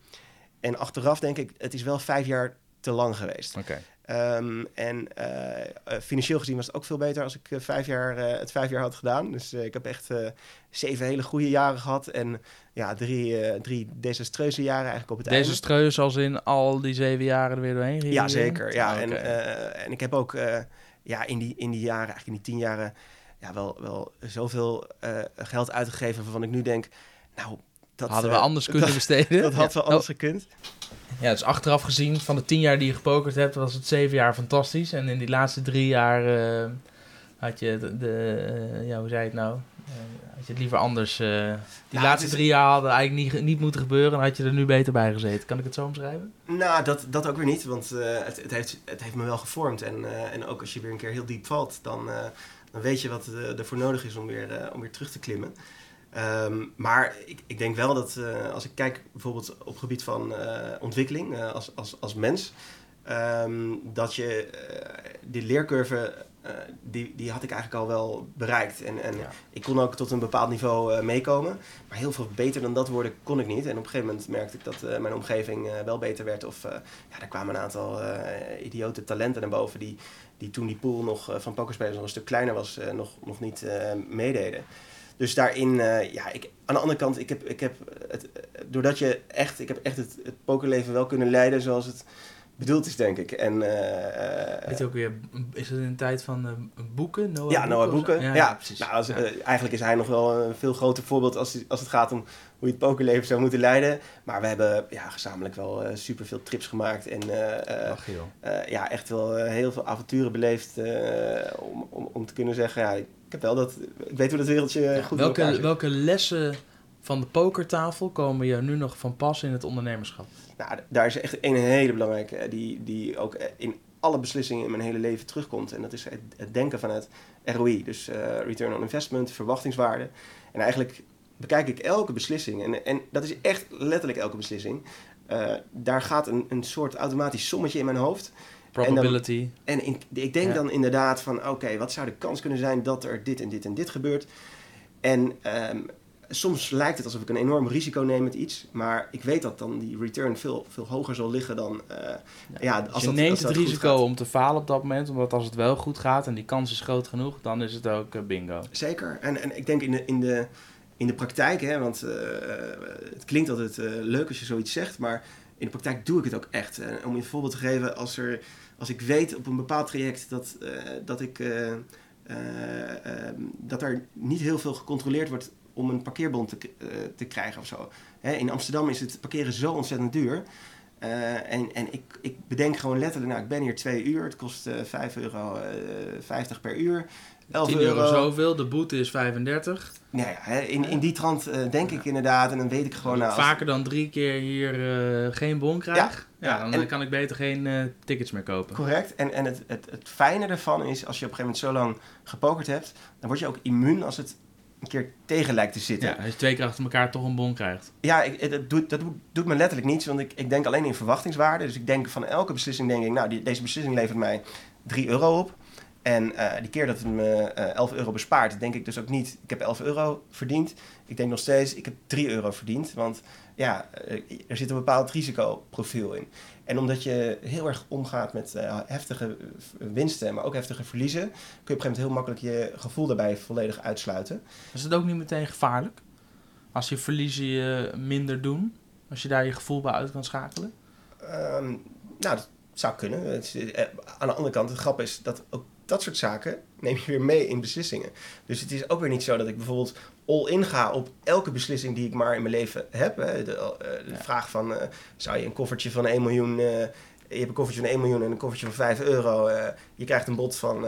En achteraf denk ik, het is wel vijf jaar te lang geweest. Oké. Um, en uh, financieel gezien was het ook veel beter als ik uh, vijf jaar, uh, het vijf jaar had gedaan. Dus ik heb echt zeven hele goede jaren gehad. En ja, drie, drie desastreuze jaren eigenlijk op het einde. Desastreus als in al die zeven jaren er weer doorheen? Ja, zeker. Ja. Ah, en ik heb ook ja, in, die, in die jaren, eigenlijk in die tien jaren... Ja, wel, wel zoveel geld uitgegeven waarvan ik nu denk... Nou, dat, Hadden we anders kunnen dat, besteden? Dat had Ja. wel anders Oh. gekund. Ja, dus achteraf gezien, van de tien jaar die je gepokerd hebt, was het zeven jaar fantastisch. En in die laatste drie jaar eh, had je de, de eh, ja, hoe zei je het nou? Eh, had je het liever anders. eh, die Nou, laatste is- drie jaar hadden eigenlijk niet, niet moeten gebeuren. Dan had je er nu beter bij gezeten. Kan ik het zo omschrijven? Nou, dat, dat ook weer niet, want eh, het, het, heeft, het heeft me wel gevormd. En, eh, en ook als je weer een keer heel diep valt, dan, eh, dan weet je wat eh, er voor nodig is om weer, eh, om weer terug te klimmen. Ehm, maar ik, ik denk wel dat eh, als ik kijk bijvoorbeeld op het gebied van eh, ontwikkeling eh, als, als, als mens, ehm, dat je die leercurve, die, die had ik eigenlijk al wel bereikt. En, en Ja. ik kon ook tot een bepaald niveau meekomen. Maar heel veel beter dan dat worden kon ik niet. En op een gegeven moment merkte ik dat mijn omgeving wel beter werd. Of ja, er kwamen een aantal idiote talenten naar boven die, die toen die pool nog van pokerspelers nog een stuk kleiner was, nog, nog niet meededen. Dus daarin, eh, ja, ik, aan de andere kant, ik heb, ik heb het, doordat je echt, ik heb echt het, het pokerleven wel kunnen leiden zoals het bedoeld is, denk ik. En, Weet je ook weer, is het de tijd van boeken? Noah ja, Noah? Boeken. Ja, Ja, ja, precies. Nou, als, Ja. eigenlijk is hij nog wel een veel groter voorbeeld als, als het gaat om hoe je het pokerleven zou moeten leiden. Maar we hebben ja, gezamenlijk wel super veel trips gemaakt. En Ach, ja, echt wel heel veel avonturen beleefd. om, om, om te kunnen zeggen, ja, heb wel dat... Ik weet hoe dat wereldje goed welke, welke lessen van de pokertafel komen je nu nog van pas in het ondernemerschap? Nou, daar is echt een hele belangrijke, eh, die, die ook eh, in alle beslissingen in mijn hele leven terugkomt. En dat is het, het denken vanuit ROI, dus eh, Return on Investment, verwachtingswaarde. En eigenlijk bekijk ik elke beslissing, en, en dat is echt letterlijk elke beslissing. daar gaat een, een soort automatisch sommetje in mijn hoofd. Probability. En in- ik denk Ja. dan inderdaad van, oké, wat zou de kans kunnen zijn dat er dit en dit en dit gebeurt? En ehm, soms lijkt het alsof ik een enorm risico neem met iets, maar ik weet dat dan die return veel, veel hoger zal liggen dan, eh, ja, Dus als je dat, neemt als het risico om te falen op dat moment, omdat als het wel goed gaat en die kans is groot genoeg, dan is het ook eh, bingo. Zeker. En, en ik denk in de, in de, in de praktijk, hè, want eh, het klinkt altijd leuk als je zoiets zegt, maar in de praktijk doe ik het ook echt. En om je een voorbeeld te geven, als, er, als ik weet op een bepaald traject dat, eh, dat, ik, eh, eh, ehm, dat er niet heel veel gecontroleerd wordt om een parkeerbon te, eh, te krijgen of zo. Hè, in Amsterdam is het parkeren zo ontzettend duur. Eh, en en ik, ik bedenk gewoon letterlijk, nou, ik ben hier twee uur, het kost eh 5 euro eh, 50 per uur. 11 10 euro zoveel, de boete is 35. nou ja, in, in die trant eh, denk ik inderdaad en dan weet ik gewoon... Als ik Nou, als- vaker dan drie keer hier eh, geen bon krijg, ja, ja, dan en- kan ik beter geen eh, tickets meer kopen. Correct. En, en het, het, het fijne ervan is, als je op een gegeven moment zo lang gepokerd hebt, dan word je ook immuun als het een keer tegen lijkt te zitten. Ja, als je twee keer achter elkaar toch een bon krijgt. Ja, ik, het- het doet, dat doet, doet me letterlijk niets, want ik, ik denk alleen in verwachtingswaarde. Dus ik denk van elke beslissing, denk ik, nou, die, deze beslissing levert mij 3 euro op. En eh, die keer dat het me eh 11 euro bespaart, denk ik dus ook niet, ik heb 11 euro verdiend. Ik denk nog steeds, ik heb 3 euro verdiend. Want ja, eh, er zit een bepaald risicoprofiel in. En omdat je heel erg omgaat met heftige winsten, maar ook heftige verliezen, kun je op een gegeven moment heel makkelijk je gevoel daarbij volledig uitsluiten. Is het ook niet meteen gevaarlijk? Als je verliezen je minder doen? Als je daar je gevoel bij uit kan schakelen? Ehm, nou, dat zou kunnen. Aan de andere kant, het grap is dat ook dat soort zaken neem je weer mee in beslissingen. Dus het is ook weer niet zo dat ik bijvoorbeeld all-in ga op elke beslissing die ik maar in mijn leven heb. Hè. De, eh, de Ja. vraag van, eh, zou je een koffertje van 1 miljoen... eh, je hebt een koffertje van 1 miljoen en een koffertje van 5 euro. je krijgt een bod van,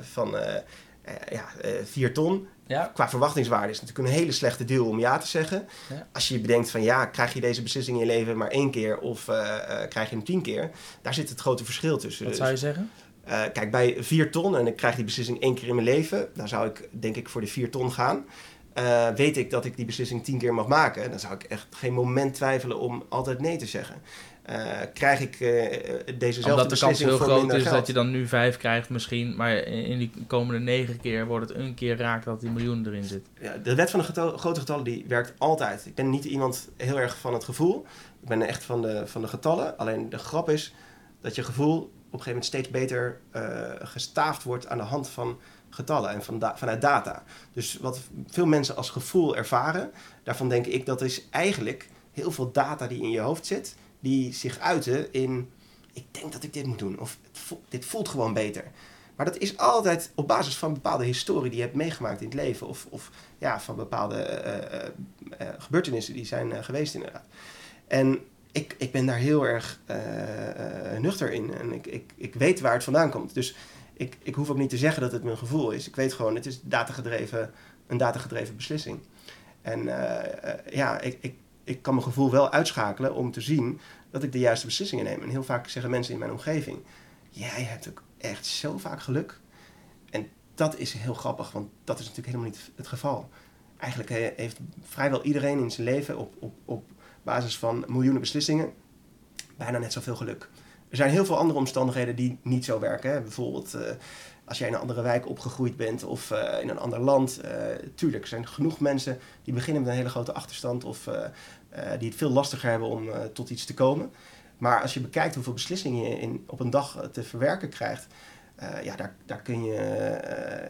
van ja, eh, 4 ton Ja. qua verwachtingswaarde is het natuurlijk een hele slechte deal om ja te zeggen. Ja. Als je bedenkt van ja, krijg je deze beslissing in je leven maar één keer of krijg je hem tien keer, daar zit het grote verschil tussen. Wat Dus, zou je zeggen? Eh, kijk, bij vier ton en ik krijg die beslissing één keer in mijn leven, dan zou ik denk ik voor de vier ton gaan. Eh, weet ik dat ik die beslissing tien keer mag maken, dan zou ik echt geen moment twijfelen om altijd nee te zeggen. Eh, krijg ik dezezelfde Omdat de kans heel groot is geld? dat je dan nu vijf krijgt misschien, maar in die komende negen keer wordt het een keer raak dat die miljoen erin zit. Ja, de wet van de getal- grote getallen die werkt altijd. Ik ben niet iemand heel erg van het gevoel. Ik ben echt van de, van de getallen. Alleen de grap is dat je gevoel een gegeven moment steeds beter eh, gestaafd wordt aan de hand van getallen en van vanuit data. Dus wat veel mensen als gevoel ervaren, daarvan denk ik dat is eigenlijk heel veel data die in je hoofd zit, die zich uiten in ik denk dat ik dit moet doen of dit voelt gewoon beter. Maar dat is altijd op basis van bepaalde historie die je hebt meegemaakt in het leven. Of, of ja, van bepaalde eh, eh, gebeurtenissen die zijn geweest inderdaad. En ik, ik ben daar heel erg eh, eh, nuchter in. En ik, ik, ik weet waar het vandaan komt. Dus ik, ik hoef ook niet te zeggen dat het mijn gevoel is. Ik weet gewoon, het is datagedreven, een datagedreven beslissing. En eh, ja, ik, ik, ik kan mijn gevoel wel uitschakelen om te zien dat ik de juiste beslissingen neem. En heel vaak zeggen mensen in mijn omgeving... jij hebt ook echt zo vaak geluk. En dat is heel grappig, want dat is natuurlijk helemaal niet het geval. Eigenlijk he- heeft vrijwel iedereen in zijn leven op, op, op basis van miljoenen beslissingen bijna net zoveel geluk. Er zijn heel veel andere omstandigheden die niet zo werken. Hè? Bijvoorbeeld eh, als jij in een andere wijk opgegroeid bent of eh, in een ander land. Uh, tuurlijk, er zijn genoeg mensen die beginnen met een hele grote achterstand of die het veel lastiger hebben om tot iets te komen. Maar als je bekijkt hoeveel beslissingen je in, op een dag te verwerken krijgt, ja, daar, daar kun je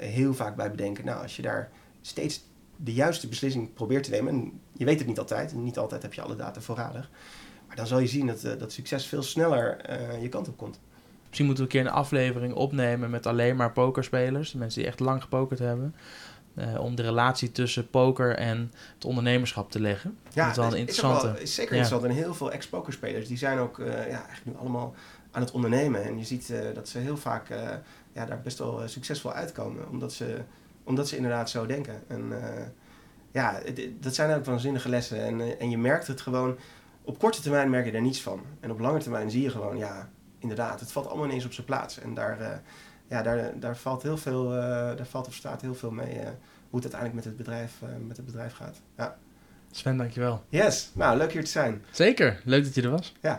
heel vaak bij bedenken. Nou, als je daar steeds de juiste beslissing probeert te nemen, en je weet het niet altijd, en niet altijd heb je alle data voorradig, maar dan zal je zien dat, dat succes veel sneller je kant op komt. Misschien moeten we een keer een aflevering opnemen met alleen maar pokerspelers. Mensen die echt lang gepokerd hebben. Uh, om de relatie tussen poker en het ondernemerschap te leggen. Ja, dat is wel een interessante. Is, is zeker interessant. En heel veel ex-pokerspelers die zijn ook uh, ja, eigenlijk nu allemaal aan het ondernemen. En je ziet uh, dat ze heel vaak ja, daar best wel succesvol uitkomen. Omdat ze, omdat ze inderdaad zo denken. En ja, dat zijn ook waanzinnige lessen. En, en je merkt het gewoon. Op korte termijn merk je er niets van. En op lange termijn zie je gewoon, ja, inderdaad, het valt allemaal ineens op zijn plaats. En daar, uh, ja, daar, daar valt heel veel, daar valt of staat heel veel mee hoe het uiteindelijk met het bedrijf, met het bedrijf gaat. Ja. Sven, dankjewel. Yes, nou leuk hier te zijn. Zeker, leuk dat je er was. Ja.